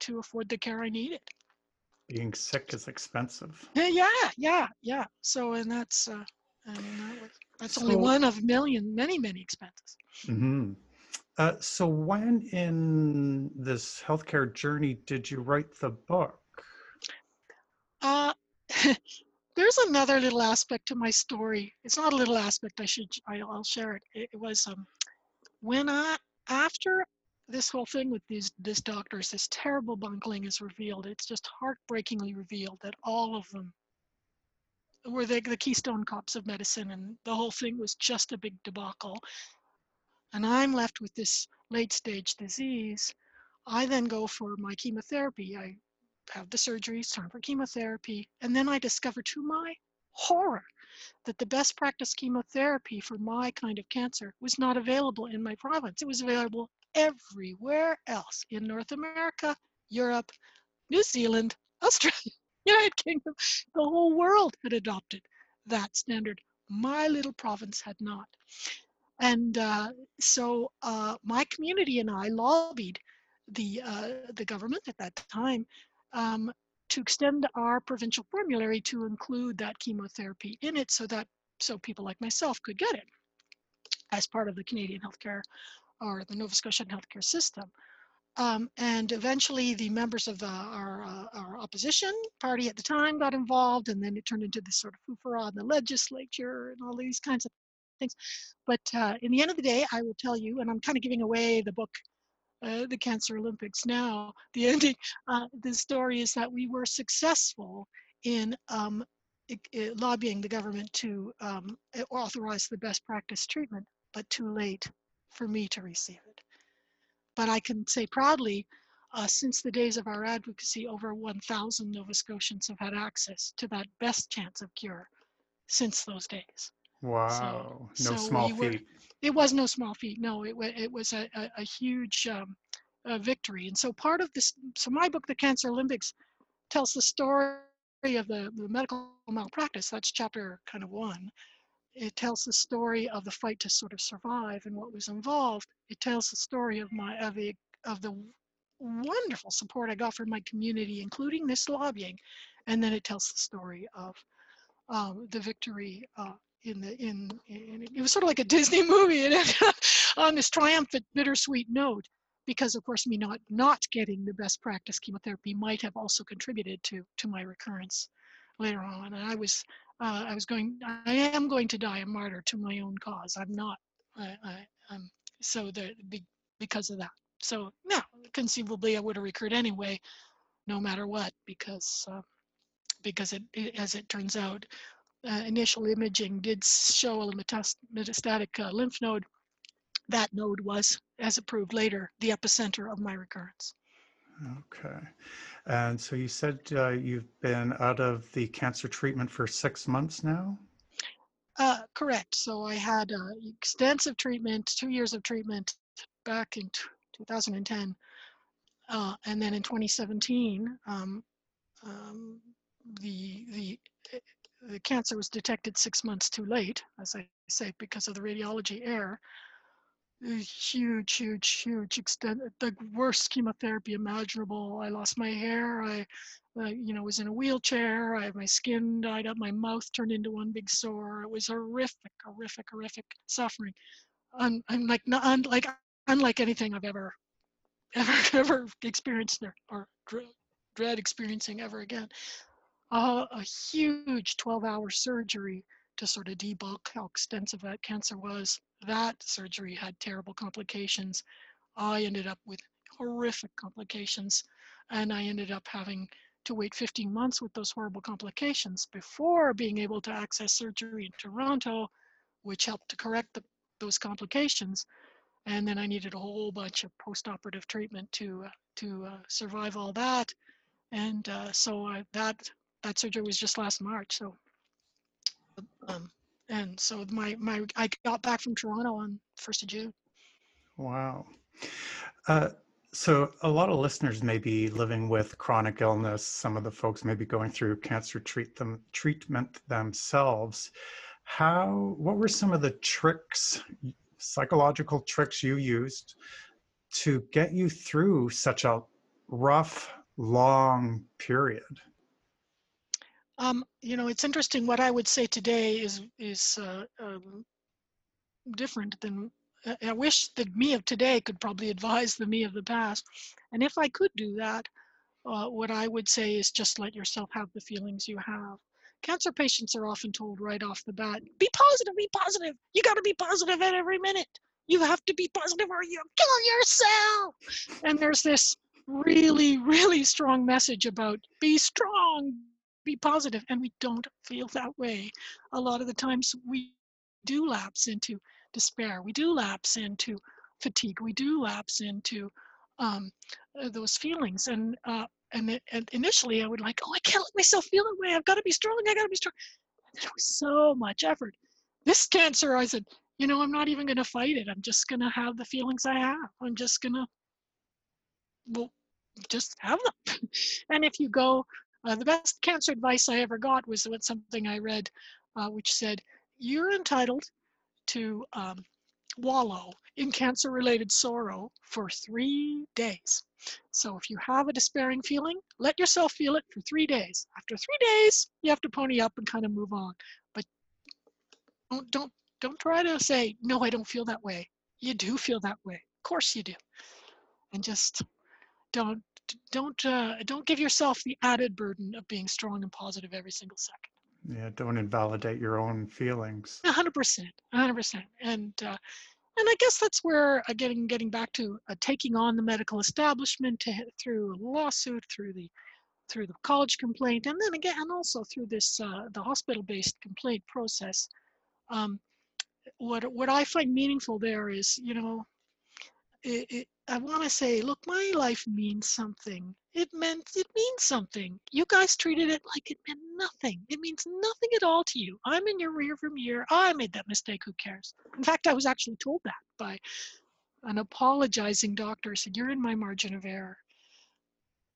to afford the care I needed. Being sick is expensive. Yeah, yeah, yeah, yeah. So, and that's, uh, and that was, that's only So- one of million, many, many expenses. hmm Uh, so when in this healthcare journey did you write the book? Uh, [LAUGHS] there's another little aspect to my story. It's not a little aspect. I should, I, I'll share it. It, it was um, when I after this whole thing with these this doctors, this terrible bungling is revealed. It's just heartbreakingly revealed that all of them were the, the keystone cops of medicine, and the whole thing was just a big debacle. And I'm left with this late stage disease. I then go for my chemotherapy. I have the surgery, it's time for chemotherapy. And then I discover to my horror that the best practice chemotherapy for my kind of cancer was not available in my province. It was available everywhere else in North America, Europe, New Zealand, [LAUGHS] Australia, United [LAUGHS] Kingdom. The whole world had adopted that standard. My little province had not. And uh, so uh, my community and I lobbied the uh, the government at that time um, to extend our provincial formulary to include that chemotherapy in it so that so people like myself could get it as part of the Canadian healthcare or the Nova Scotian healthcare system. Um, and eventually the members of the, our, uh, our opposition party at the time got involved and then it turned into this sort of foofara in the legislature and all these kinds of things. But uh, in the end of the day, I will tell you, and I'm kind of giving away the book uh, the Cancer Olympics now. The ending, uh, the story is that we were successful in um, i- i- lobbying the government to um, authorize the best practice treatment, but too late for me to receive it. But I can say proudly, uh, since the days of our advocacy, over 1,000 Nova Scotians have had access to that best chance of cure since those days. Wow, no so small we were- feat. it was no small feat. No, it, it was a, a, a huge um, uh, victory. And so part of this, so my book, The Cancer Olympics, tells the story of the, the medical malpractice. That's chapter kind of one. It tells the story of the fight to sort of survive and what was involved. It tells the story of my of the of the wonderful support I got from my community, including this lobbying, and then it tells the story of um, the victory uh, in the in, in it was sort of like a Disney [LAUGHS] movie [LAUGHS] on this triumphant bittersweet note. Because of course me not not getting the best practice chemotherapy might have also contributed to to my recurrence later on. And I was uh, I was going I am going to die a martyr to my own cause I'm not I, I so the be, because of that so no conceivably I would have recurred anyway no matter what because uh, because it, it as it turns out uh, initial imaging did show a metastatic uh, lymph node. That node was, as it proved later, the epicenter of my recurrence. Okay. And so you said uh, you've been out of the cancer treatment for six months now? Uh, correct. So I had uh, extensive treatment, two years of treatment back in t- 2010. Uh, and then in 2017, um, um, the the the cancer was detected six months too late, as I say, because of the radiology error. Huge, huge, huge extent, the worst chemotherapy imaginable. I lost my hair. I, uh, you know, was in a wheelchair. I had my skin died up. My mouth turned into one big sore. It was horrific, horrific, horrific suffering. Un, unlike, unlike, unlike anything I've ever, [LAUGHS] ever, ever experienced or, or dread experiencing ever again uh, a huge 12 hour surgery to sort of debulk how extensive that cancer was. That surgery had terrible complications. I ended up with horrific complications, and I ended up having to wait 15 months with those horrible complications before being able to access surgery in Toronto, which helped to correct the, those complications. And then I needed a whole bunch of post-operative treatment to uh, to uh, survive all that. And uh, so that that surgery was just last March. So, um, and so my my I got back from Toronto on first of June. Wow. Uh, so a lot of listeners may be living with chronic illness. Some of the folks may be going through cancer treat them, treatment themselves. How? What were some of the tricks, psychological tricks you used to get you through such a rough, long period? Um, you know, it's interesting. What I would say today is is uh, um, different than uh, I wish the me of today could probably advise the me of the past. And if I could do that, uh, what I would say is just let yourself have the feelings you have. Cancer patients are often told right off the bat, be positive, be positive. You got to be positive at every minute. You have to be positive or you kill yourself. And there's this really, really strong message about be strong, be positive and we don't feel that way. A lot of the times we do lapse into despair. We do lapse into fatigue. We do lapse into um, uh, those feelings and uh, and, it, and initially i would like oh i can't let myself feel that way. I've got to be strong. I got to be strong. It was so much effort. This cancer i said you know i'm not even going to fight it. I'm just going to have the feelings i have. I'm just going to well just have them. [LAUGHS] And if you go uh, the best cancer advice I ever got was what something I read, uh, which said, "You're entitled to um, wallow in cancer-related sorrow for three days. So if you have a despairing feeling, let yourself feel it for three days. After three days, you have to pony up and kind of move on. But don't don't don't try to say, no, I don't feel that way. You do feel that way. Of course you do. And just don't don't uh, don't give yourself the added burden of being strong and positive every single second. Yeah, don't invalidate your own feelings. A hundred percent, a hundred percent, and uh, and I guess that's where uh, getting getting back to uh, taking on the medical establishment to, through a lawsuit, through the through the college complaint, and then again, and also through this uh, the hospital-based complaint process. Um, what what I find meaningful there is, you know, it, it, I want to say, look, my life means something. It meant, it means something. You guys treated it like it meant nothing. It means nothing at all to you. I'm in your rearview mirror. I made that mistake. Who cares? In fact, I was actually told that by an apologizing doctor. Said, "You're in my margin of error."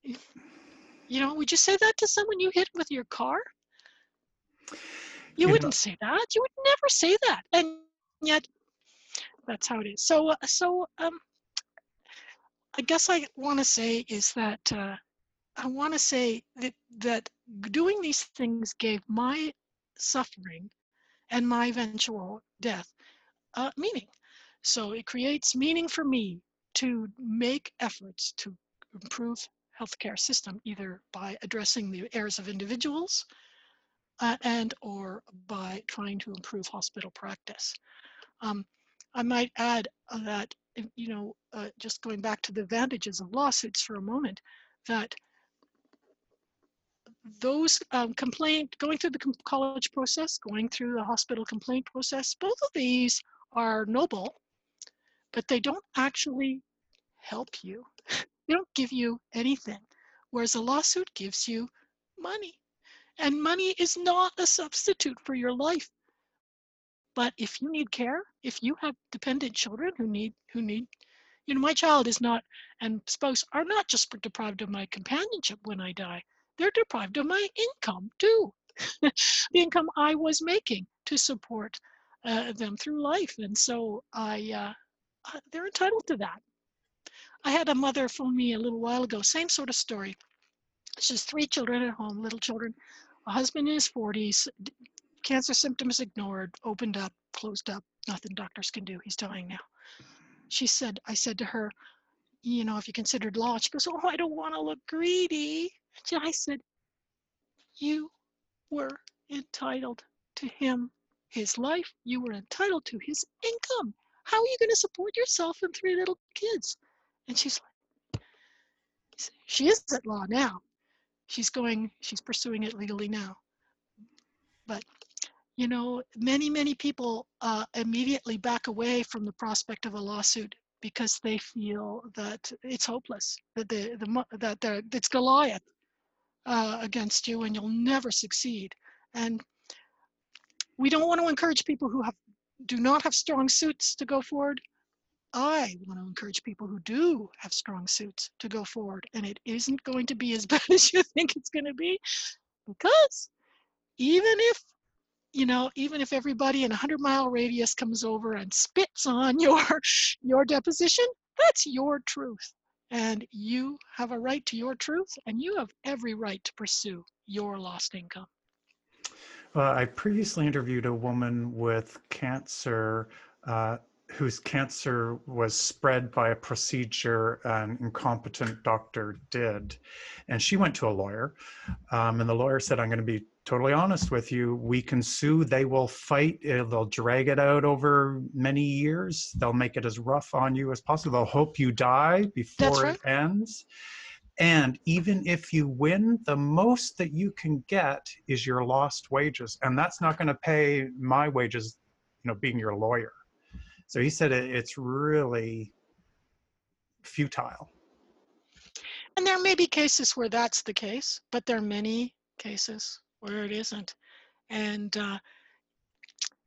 You know, would you say that to someone you hit with your car? You, you wouldn't know. say that. You would never say that. And yet, that's how it is. So, uh, so um, I guess I want to say is that uh, I want to say that that doing these things gave my suffering and my eventual death uh, meaning. So it creates meaning for me to make efforts to improve healthcare system either by addressing the errors of individuals uh, and or by trying to improve hospital practice. Um, I might add uh, that you know, uh, just going back to the advantages of lawsuits for a moment, that those um, complaint, going through the college process, going through the hospital complaint process, both of these are noble, but they don't actually help you. [LAUGHS] they don't give you anything. Whereas a lawsuit gives you money. And money is not a substitute for your life. But if you need care, if you have dependent children who need who need You know, my child is not and spouse are not just deprived of my companionship when I die. They're deprived of my income too. [LAUGHS] the income I was making to support uh, them through life. And so I, uh, they're entitled to that. I had a mother phone me a little while ago, same sort of story. She has three children at home, little children, a husband in his 40s, cancer symptoms ignored, opened up, closed up, nothing doctors can do. He's dying now. She said, I said to her, you know, if you considered law, she goes, oh, I don't want to look greedy. I said, you were entitled to him, his life. You were entitled to his income. How are you going to support yourself and three little kids? And she's like, she is at law now. She's going, she's pursuing it legally now. But, you know, many, many people uh, immediately back away from the prospect of a lawsuit because they feel that it's hopeless, that the, the that the, it's Goliath uh, against you and you'll never succeed. And we don't want to encourage people who have do not have strong suits to go forward. I want to encourage people who do have strong suits to go forward. And it isn't going to be as [LAUGHS] bad as you think it's going to be because even if you know even if everybody in a 100 mile radius comes over and spits on [LAUGHS] your your deposition that's your truth and you have a right to your truth and you have every right to pursue your lost income well, I previously interviewed a woman with cancer uh, whose cancer was spread by a procedure an incompetent doctor did. And she went to a lawyer, um, and the lawyer said, I'm going to be totally honest with you. We can sue, they will fight, uh, they'll drag it out over many years, they'll make it as rough on you as possible. They'll hope you die before right. it ends. And even if you win, the most that you can get is your lost wages. And that's not going to pay my wages, you know, being your lawyer. So he said it, it's really futile. And there may be cases where that's the case, but there are many cases where it isn't. And, uh,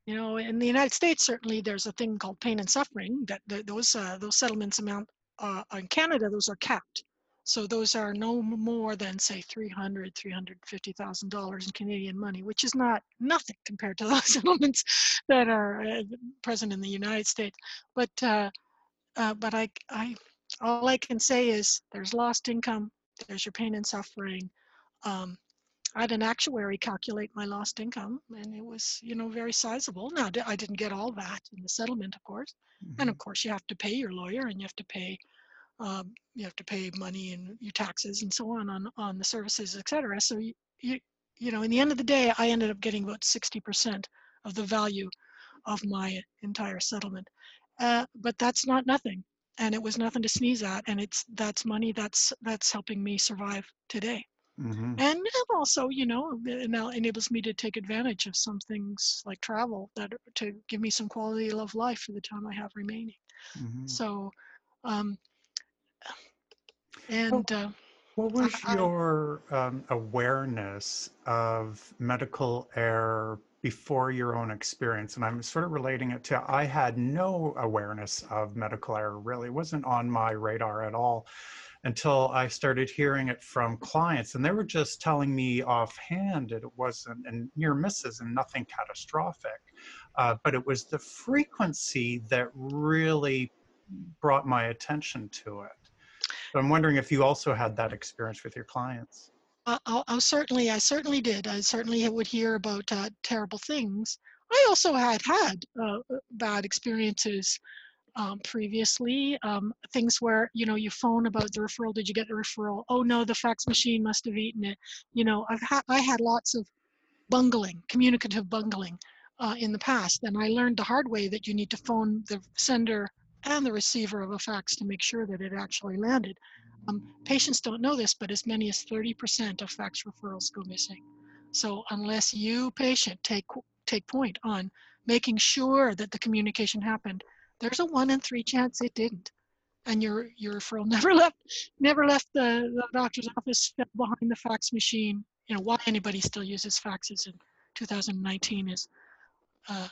you know, in the United States, certainly there's a thing called pain and suffering that, that those, uh, those settlements amount, uh, in Canada, those are capped. So those are no more than say 300, 350,000 dollars in Canadian money, which is not nothing compared to [LAUGHS] those settlements that are uh, present in the United States. But uh, uh, but I I all I can say is there's lost income, there's your pain and suffering. Um, I had an actuary calculate my lost income, and it was you know very sizable. Now I didn't get all that in the settlement, of course, mm-hmm. and of course you have to pay your lawyer and you have to pay um, you have to pay money and your taxes and so on on, on the services, et cetera. So you, you, you know, in the end of the day, I ended up getting about 60% of the value of my entire settlement. Uh, but that's not nothing. And it was nothing to sneeze at. And it's that's money that's that's helping me survive today. Mm-hmm. And also, you know, it now enables me to take advantage of some things like travel that to give me some quality of life for the time I have remaining. Mm-hmm. So, um, [SIGHS] and uh, what was your um, awareness of medical error before your own experience? And I'm sort of relating it to I had no awareness of medical error, really. It wasn't on my radar at all until I started hearing it from clients. And they were just telling me offhand that it wasn't and near misses and nothing catastrophic. Uh, but it was the frequency that really brought my attention to it. So I'm wondering if you also had that experience with your clients. Uh, I'll, I'll certainly, I certainly did. I certainly would hear about uh, terrible things. I also had had uh, bad experiences um, previously. Um, things where you know you phone about the referral. Did you get the referral? Oh no, the fax machine must have eaten it. You know, I've I had lots of bungling, communicative bungling uh, in the past, and I learned the hard way that you need to phone the sender and the receiver of a fax to make sure that it actually landed. Um, patients don't know this, but as many as 30% of fax referrals go missing. So unless you, patient, take take point on making sure that the communication happened, there's a one in three chance it didn't, and your your referral [LAUGHS] never left never left the, the doctor's office, fell behind the fax machine. You know why anybody still uses faxes in 2019 is uh,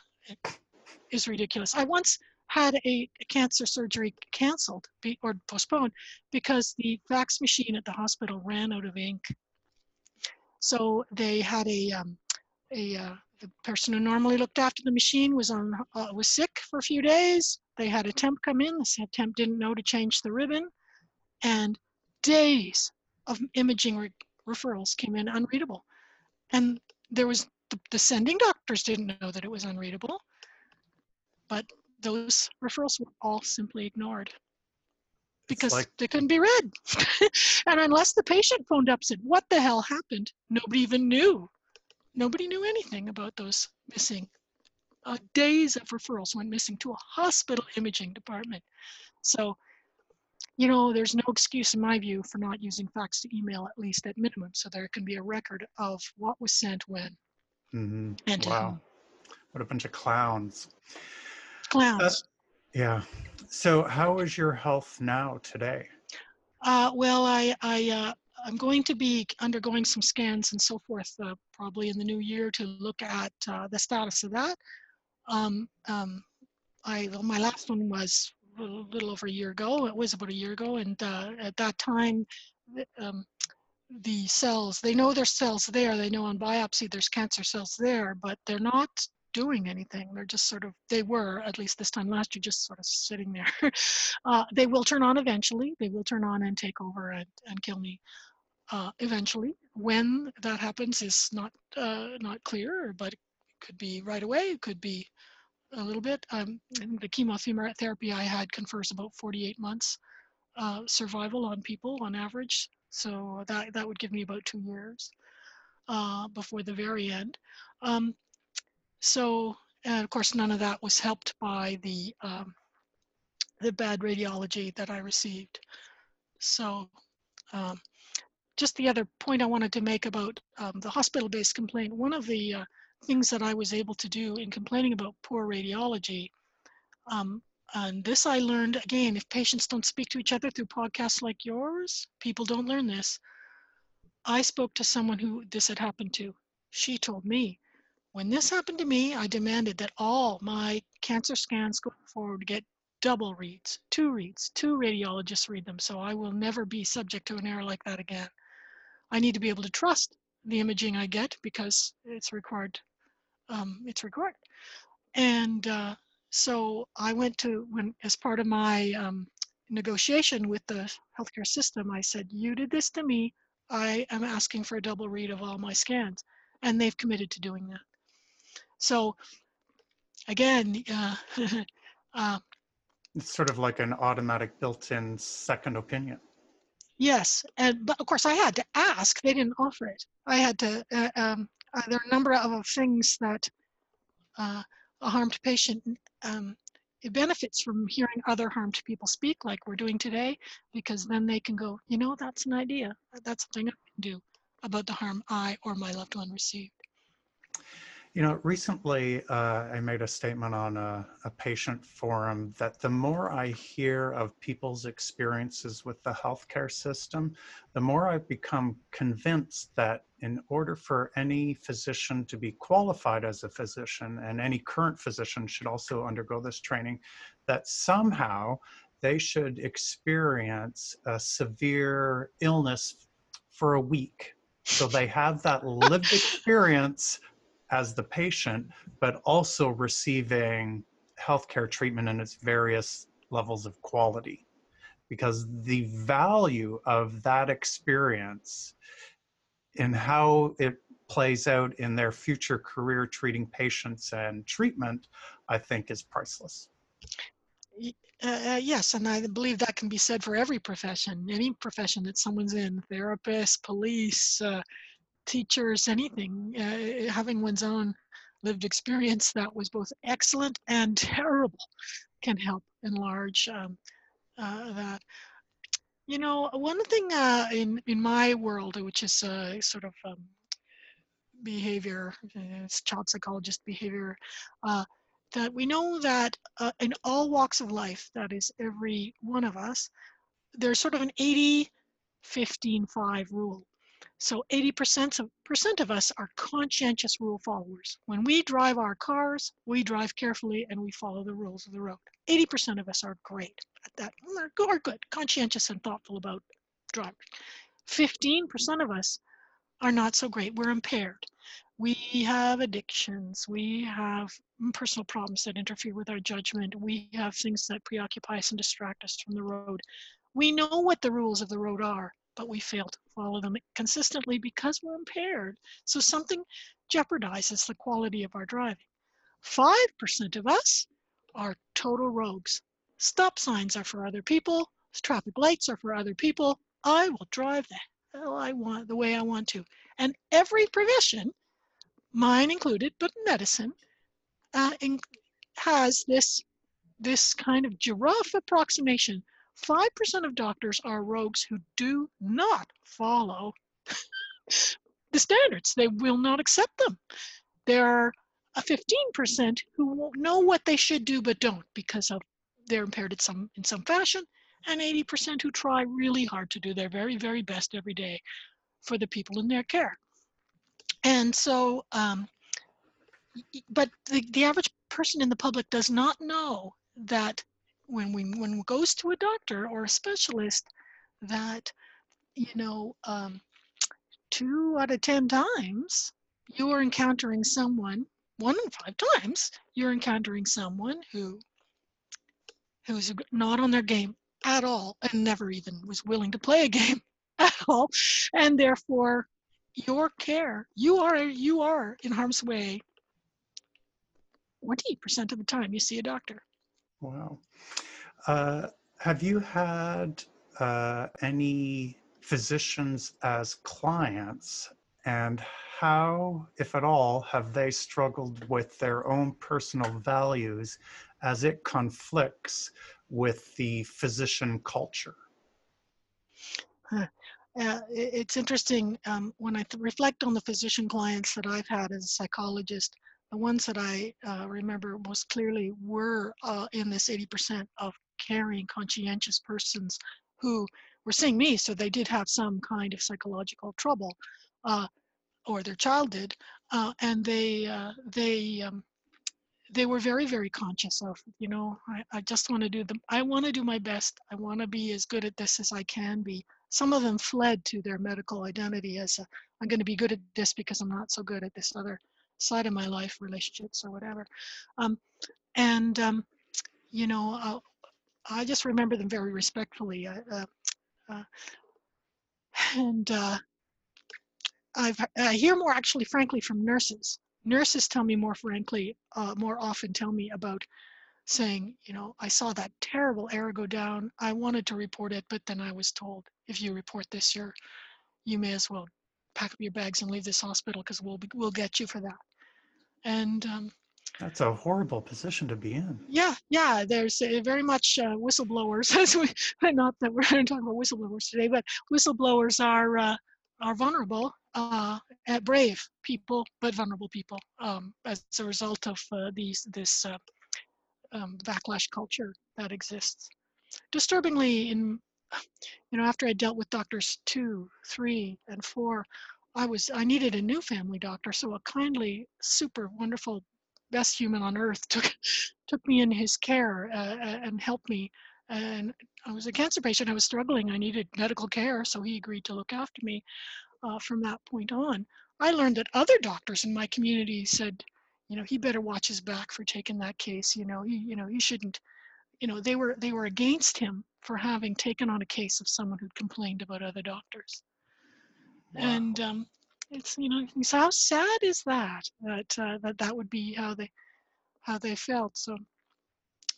is ridiculous. I once had a, a cancer surgery canceled be, or postponed because the fax machine at the hospital ran out of ink. So they had a um, a uh, the person who normally looked after the machine was on uh, was sick for a few days. They had a temp come in. The temp didn't know to change the ribbon, and days of imaging re referrals came in unreadable. And there was the, the sending doctors didn't know that it was unreadable, but those referrals were all simply ignored because like, they couldn't be read. [LAUGHS] and unless the patient phoned up and said, What the hell happened? Nobody even knew. Nobody knew anything about those missing. Uh, days of referrals went missing to a hospital imaging department. So, you know, there's no excuse in my view for not using fax to email at least at minimum, so there can be a record of what was sent when mm-hmm. and wow. whom. What a bunch of clowns. Clowns. Yeah. So, how is your health now today? Uh, well, I, I, uh, I'm going to be undergoing some scans and so forth, uh, probably in the new year, to look at uh, the status of that. Um, um, I, well, my last one was a little over a year ago. It was about a year ago, and uh, at that time, um, the cells, they know there's cells there. They know on biopsy there's cancer cells there, but they're not doing anything. They're just sort of, they were, at least this time last year, just sort of sitting there. [LAUGHS] uh, they will turn on eventually. They will turn on and take over and, and kill me uh, eventually. When that happens is not, uh, not clear, but could be right away. It could be a little bit. Um, the chemotherapy I had confers about 48 months uh, survival on people on average. So that, that would give me about two years uh, before the very end. Um, so, and of course, none of that was helped by the um, the bad radiology that I received. So, um, just the other point I wanted to make about um, the hospital-based complaint, one of the uh, things that I was able to do in complaining about poor radiology, um, and this I learned again, if patients don't speak to each other through podcasts like yours, people don't learn this. I spoke to someone who this had happened to. She told me, when this happened to me, I demanded that all my cancer scans going forward get double reads, two reads, two radiologists read them, so I will never be subject to an error like that again. I need to be able to trust the imaging I get because it's required. Um, it's required. And uh, so I went to, when as part of my um, negotiation with the healthcare system, I said, you did this to me. I am asking for a double read of all my scans. And they've committed to doing that. So again, [LAUGHS] uh, uh, it's sort of like an automatic built-in second opinion. Yes, and but of course I had to ask. They didn't offer it. I had to. Uh, um, uh, there are a number of things that uh, a harmed patient um, benefits from hearing other harmed people speak, like we're doing today, because then they can go, you know, that's an idea. That's something I can do about the harm I or my loved one received. You know, recently uh, I made a statement on a, a, patient forum that the more I hear of people's experiences with the healthcare system, the more I've become convinced that in order for any physician to be qualified as a physician, and any current physician should also undergo this training, that somehow they should experience a severe illness for a week. So they have that lived [LAUGHS] experience as the patient, but also receiving healthcare treatment in its various levels of quality. Because the value of that experience and how it plays out in their future career treating patients and treatment, I think is priceless. Uh, uh, yes, and I believe that can be said for every profession, any profession that someone's in, therapist, police, uh, teachers, anything, uh, having one's own lived experience that was both excellent and [LAUGHS] terrible can help enlarge um, uh, that. You know, one thing uh, in in my world, which is uh, sort of um, behavior, it's child psychologist behavior, uh, that we know that uh, in all walks of life, that is every one of us, there's sort of an 80 15 5 rule So 80% of, percent of us are conscientious rule followers. When we drive our cars, we drive carefully and we follow the rules of the road. 80% of us are great at that, we are good, conscientious and thoughtful about driving. 15% of us are not so great. We're impaired. We have addictions. We have personal problems that interfere with our judgment. We have things that preoccupy us and distract us from the road. We know what the rules of the road are, but we fail to follow them consistently because we're impaired. So something jeopardizes the quality of our driving. 5% of us are total rogues. Stop signs are for other people. Traffic lights are for other people. I will drive the hell I want, the way I want to. And every profession, mine included, but medicine, uh, in, has this, this kind of giraffe approximation 5% of doctors are rogues who do not follow the standards. They will not accept them. There are a 15% who know what they should do but don't because of they're impaired in some in some fashion, and 80% who try really hard to do their very, very best every day for the people in their care. And so, um, but the, the average person in the public does not know that when we when it goes to a doctor or a specialist that you know um, two out of ten times you are encountering someone one in five times you're encountering someone who who's not on their game at all and never even was willing to play a game [LAUGHS] at all. And therefore your care you are you are in harm's way 20% of the time you see a doctor Wow. Uh, have you had uh, any physicians as clients and how, if at all, have they struggled with their own personal values as it conflicts with the physician culture? Uh, it's interesting um, when I reflect on the physician clients that I've had as a psychologist the ones that I uh, remember most clearly were uh, in this 80% of caring, conscientious persons who were seeing me, so they did have some kind of psychological trouble, uh, or their child did, uh, and they uh, they um, they were very very conscious of you know I, I just want to do the I want to do my best. I want to be as good at this as I can be. Some of them fled to their medical identity as i am going to be good at this because I'm not so good at this other side of my life, relationships or whatever. Um, and, um, you know, I'll, i just remember them very respectfully. Uh, uh, and uh, I've, I hear more actually, frankly, from nurses. Nurses tell me more frankly, uh, more often tell me about saying, you know, I saw that terrible error go down. I wanted to report it, but then I was told, if you report this, you're, you may as well pack up your bags and leave this hospital because we'll be, we'll get you for that. And um, that's a horrible position to be in. Yeah, yeah. There's uh, very much uh, whistleblowers. [LAUGHS] As we, not that we're talking about whistleblowers today, but whistleblowers are uh, are vulnerable, uh, brave people, but vulnerable people um, as a result of uh, these this uh, um, backlash culture that exists. Disturbingly, in you know, after I dealt with doctors two, three, and four, I was I needed a new family doctor, so a kindly, super wonderful, best human on earth [LAUGHS] took took me in his care uh, and helped me. And I was a cancer patient. I was struggling. I needed medical care, so he agreed to look after me. Uh, from that point on, I learned that other doctors in my community said, you know, he better watch his back for taking that case. You know, he you know he shouldn't. You know, they were they were against him for having taken on a case of someone who'd complained about other doctors. Wow. And um, it's you know so how sad is that that uh, that that would be how they how they felt. So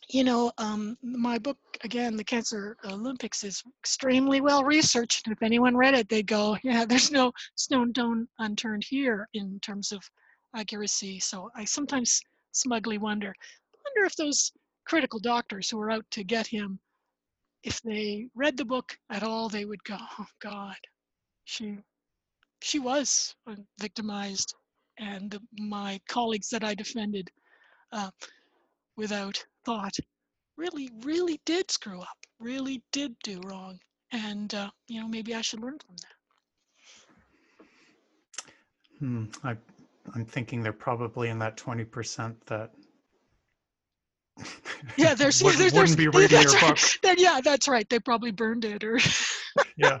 you know um, my book again, the Cancer Olympics, is extremely well researched. If anyone read it, they'd go, [LAUGHS] yeah, there's no stone unturned here in terms of accuracy. So I sometimes smugly wonder, wonder if those critical doctors who were out to get him if they read the book at all, they would go, oh God, she she was victimized, and my colleagues that I defended uh, without thought really, really did screw up, really did do wrong, and uh, you know maybe I should learn from that. Hmm. I, I'm thinking they're probably in that 20% that [LAUGHS] Yeah, there's wouldn't, there's, wouldn't there's be [LAUGHS] reading that's your right. book. Then, yeah, that's right. They probably burned it or [LAUGHS] Yeah,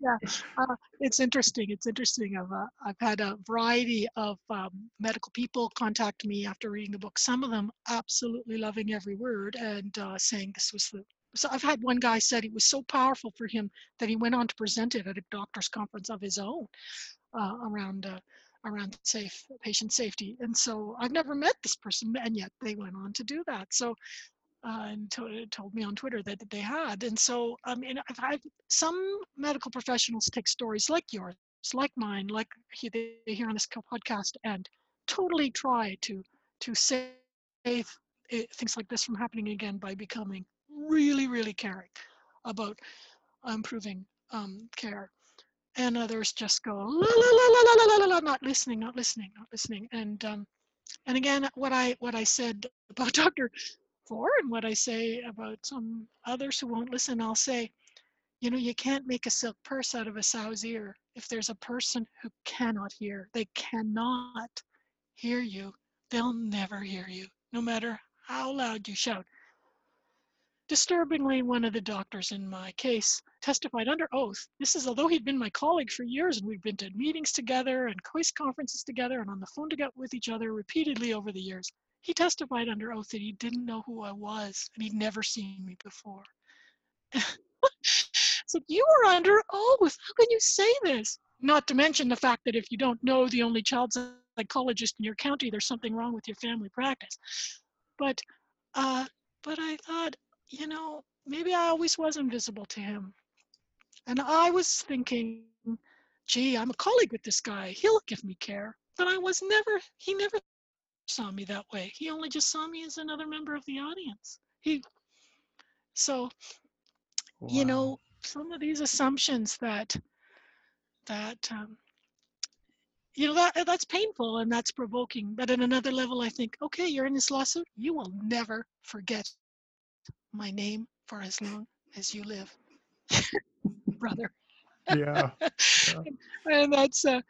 yeah. uh, it's interesting. It's interesting. I've, uh, I've had a variety of um, medical people contact me after reading the book. Some of them absolutely loving every word and uh, saying this was the. So I've had one guy said it was so powerful for him that he went on to present it at a doctor's conference of his own uh, around uh, around safe patient safety. And so I've never met this person, and yet they went on to do that. So uh, and to, told me on Twitter that, they had. And so, I mean, I've had some medical professionals take stories like yours, like mine, like he, they hear on this podcast, and totally try to to save it, things like this from happening again by becoming really, really caring about improving um, care and others just go la la la la la la la, la not listening, not listening, not listening. And um, and again, what I what I said about Dr. for and what I say about some others who won't listen, I'll say, you know, you can't make a silk purse out of a sow's ear. If there's a person who cannot hear, they cannot hear you. They'll never hear you, no matter how loud you shout. Disturbingly, one of the doctors in my case testified under oath. This is although he'd been my colleague for years and we'd been to meetings together and COIS conferences together and on the phone together with each other repeatedly over the years. He testified under oath that he didn't know who I was and he'd never seen me before. [LAUGHS] so you were under oath. How can you say this? Not to mention the fact that if you don't know the only child psychologist in your county, there's something wrong with your family practice. But, uh, but I thought, you know, maybe I always was invisible to him. And I was thinking, gee, I'm a colleague with this guy. He'll give me care. But I was never, he never saw me that way. He only just saw me as another member of the audience. He, so, Wow. you know, some of these assumptions that, that, um, you know, that that's painful and that's provoking. But at another level, I think, okay, you're in this lawsuit. You will never forget my name for as long as you live, [LAUGHS] brother. [LAUGHS] yeah. and that's uh,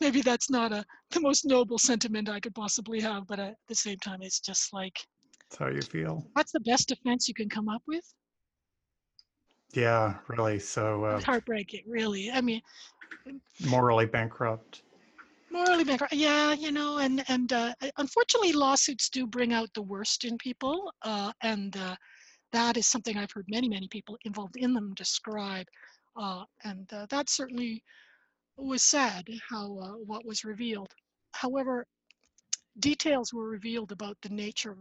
maybe that's not a the most noble sentiment I could possibly have, but at the same time, it's just like That's how you feel. what's the best defense you can come up with? Yeah, really. So uh, heartbreaking, really. I mean, morally bankrupt. morally bankrupt. Yeah, you know, and and uh, unfortunately, lawsuits do bring out the worst in people, uh, and uh, that is something I've heard many many people involved in them describe, uh, and uh, that certainly was sad how uh, what was revealed. However, details were revealed about the nature of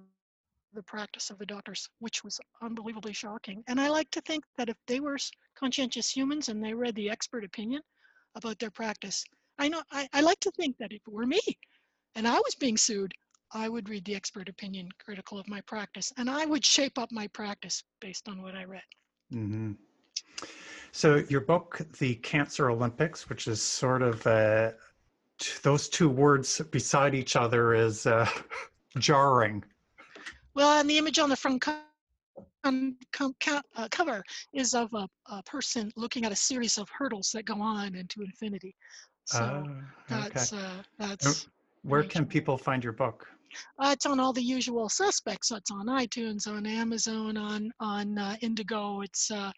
the practice of the doctors, which was unbelievably shocking. And I like to think that if they were conscientious humans and they read the expert opinion about their practice, I know I, I like to think that if it were me and I was being sued, I would read the expert opinion critical of my practice and I would shape up my practice based on what I read. hmm So your book, The Cancer Olympics, which is sort of uh, t- those two words beside each other, is uh, [LAUGHS] jarring. Well, and the image on the front co- um, co- uh, cover is of a, a person looking at a series of hurdles that go on into infinity. So Ah, okay. that's uh, that's Where can people find your book? Uh, it's on all the usual suspects. It's on iTunes, on Amazon, on on uh, Indigo. It's uh,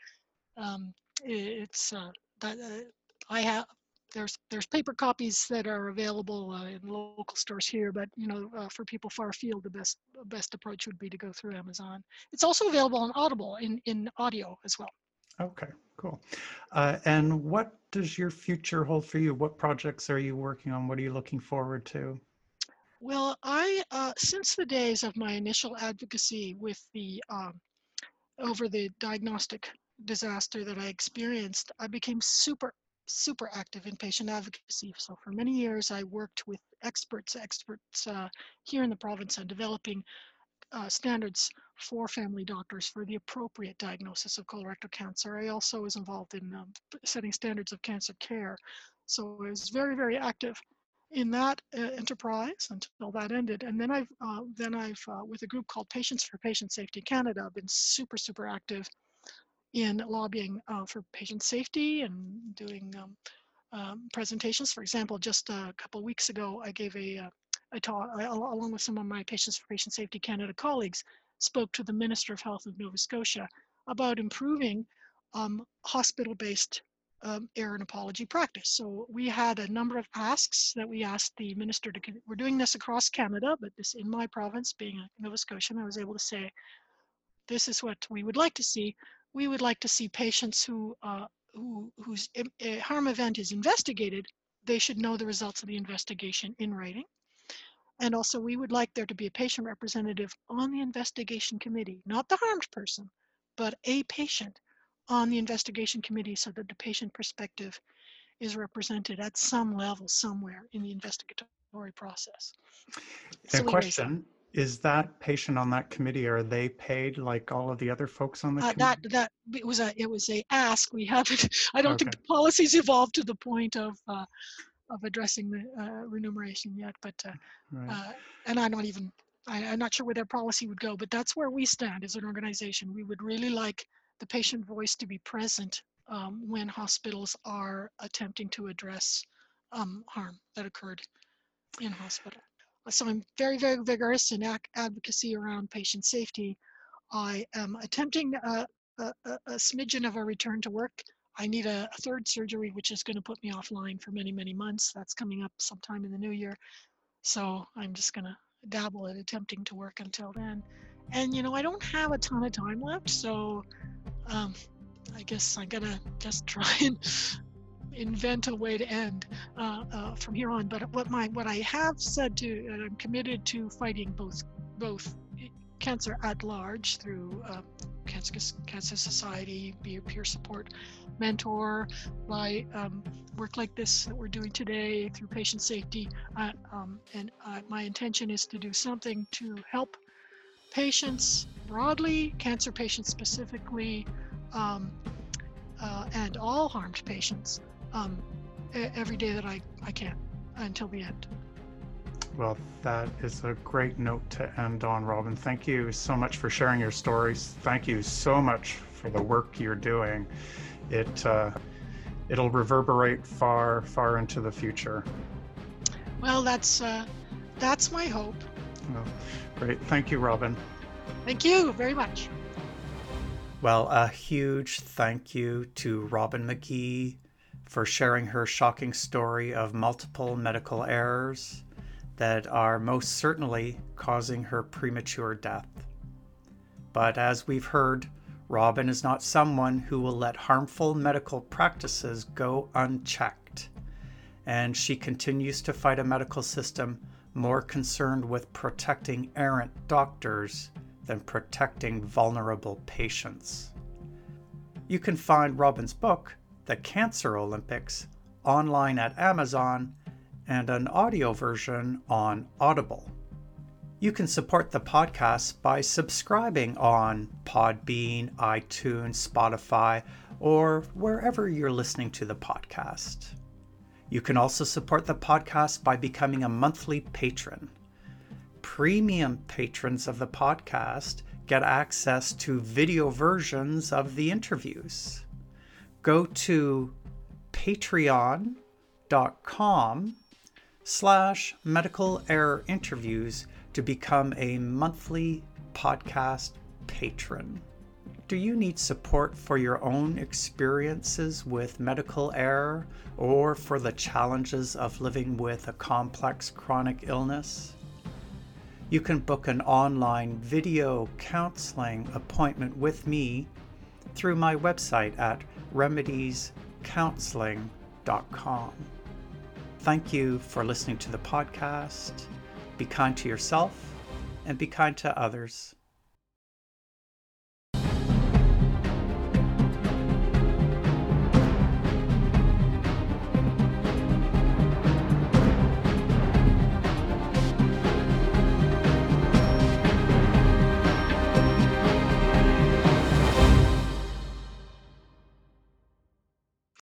um, it's uh, that uh, I have. There's there's paper copies that are available uh, in local stores here, but you know uh, for people far afield, the best best approach would be to go through Amazon. It's also available on Audible in in audio as well. Okay, cool. Uh, and what does your future hold for you? What projects are you working on? What are you looking forward to? Well, I uh, since the days of my initial advocacy with the um, over the diagnostic disaster that I experienced, I became super super active in patient advocacy. So for many years, I worked with experts experts uh, here in the province on developing uh, standards for family doctors for the appropriate diagnosis of colorectal cancer. I also was involved in um, setting standards of cancer care. So I was very very active in that uh, enterprise until that ended. And then I've uh, then I've uh, with a group called Patients for Patient Safety Canada been super super active in lobbying uh, for patient safety and doing um, um, presentations. For example, just a couple weeks ago, I gave a, uh, a talk I, along with some of my Patients for Patient Safety Canada colleagues, spoke to the Minister of Health of Nova Scotia about improving um, hospital-based um, error and apology practice. So we had a number of asks that we asked the minister to. We're doing this across Canada, but this in my province, being a Nova Scotian, I was able to say, this is what we would like to see. We would like to see patients who uh, who whose harm event is investigated. They should know the results of the investigation in writing. And also, we would like there to be a patient representative on the investigation committee, not the harmed person, but a patient on the investigation committee so that the patient perspective is represented at some level somewhere in the investigatory process. So question is that patient on that committee are they paid like all of the other folks on the uh, that that it was a it was a ask we haven't [LAUGHS] i don't okay. think the policies evolved to the point of uh, of addressing the uh, remuneration yet but uh, right. Uh, and i'm not even I, i'm not sure where their policy would go but that's where we stand as an organization we would really like the patient voice to be present um, when hospitals are attempting to address um, harm that occurred in hospital. So I'm very, very vigorous in ac advocacy around patient safety. I am attempting a, a, a, smidgen of a return to work. I need a, a third surgery, which is going to put me offline for many, many months. That's coming up sometime in the new year. So I'm just going to dabble at attempting to work until then. And, you know, I don't have a ton of time left. So um, I guess I'm gonna just [LAUGHS] try and invent a way to end uh, uh, from here on. But what my what I have said to, I'm committed to fighting both both cancer at large through uh, Cancer Cancer Society, be a peer support mentor, by um, work like this that we're doing today through patient safety. Uh, um, and uh, my intention is to do something to help patients broadly, cancer patients specifically, um, uh, and all harmed patients um, every day that I, I can until the end. Well, that is a great note to end on, Robin. Thank you so much for sharing your stories. Thank you so much for the work you're doing. It uh, it'll reverberate far, far into the future. Well, that's uh, that's my hope. Well, great. Thank you, Robin. Thank you very much. Well, a huge thank you to Robin McGee for sharing her shocking story of multiple medical errors that are most certainly causing her premature death. But as we've heard, Robin is not someone who will let harmful medical practices go unchecked. And she continues to fight a medical system more concerned with protecting errant doctors than protecting vulnerable patients. You can find Robin's book, The Cancer Olympics, online at Amazon and an audio version on Audible. You can support the podcast by subscribing on Podbean, iTunes, Spotify, or wherever you're listening to the podcast. You can also support the podcast by becoming a monthly patron. Premium patrons of the podcast get access to video versions of the interviews. Go to patreon.com slash medical error interviews to become a monthly podcast patron. Do you need support for your own experiences with medical error or for the challenges of living with a complex chronic illness? You can book an online video counseling appointment with me through my website at remediescounseling.com. Thank you for listening to the podcast. Be kind to yourself and be kind to others.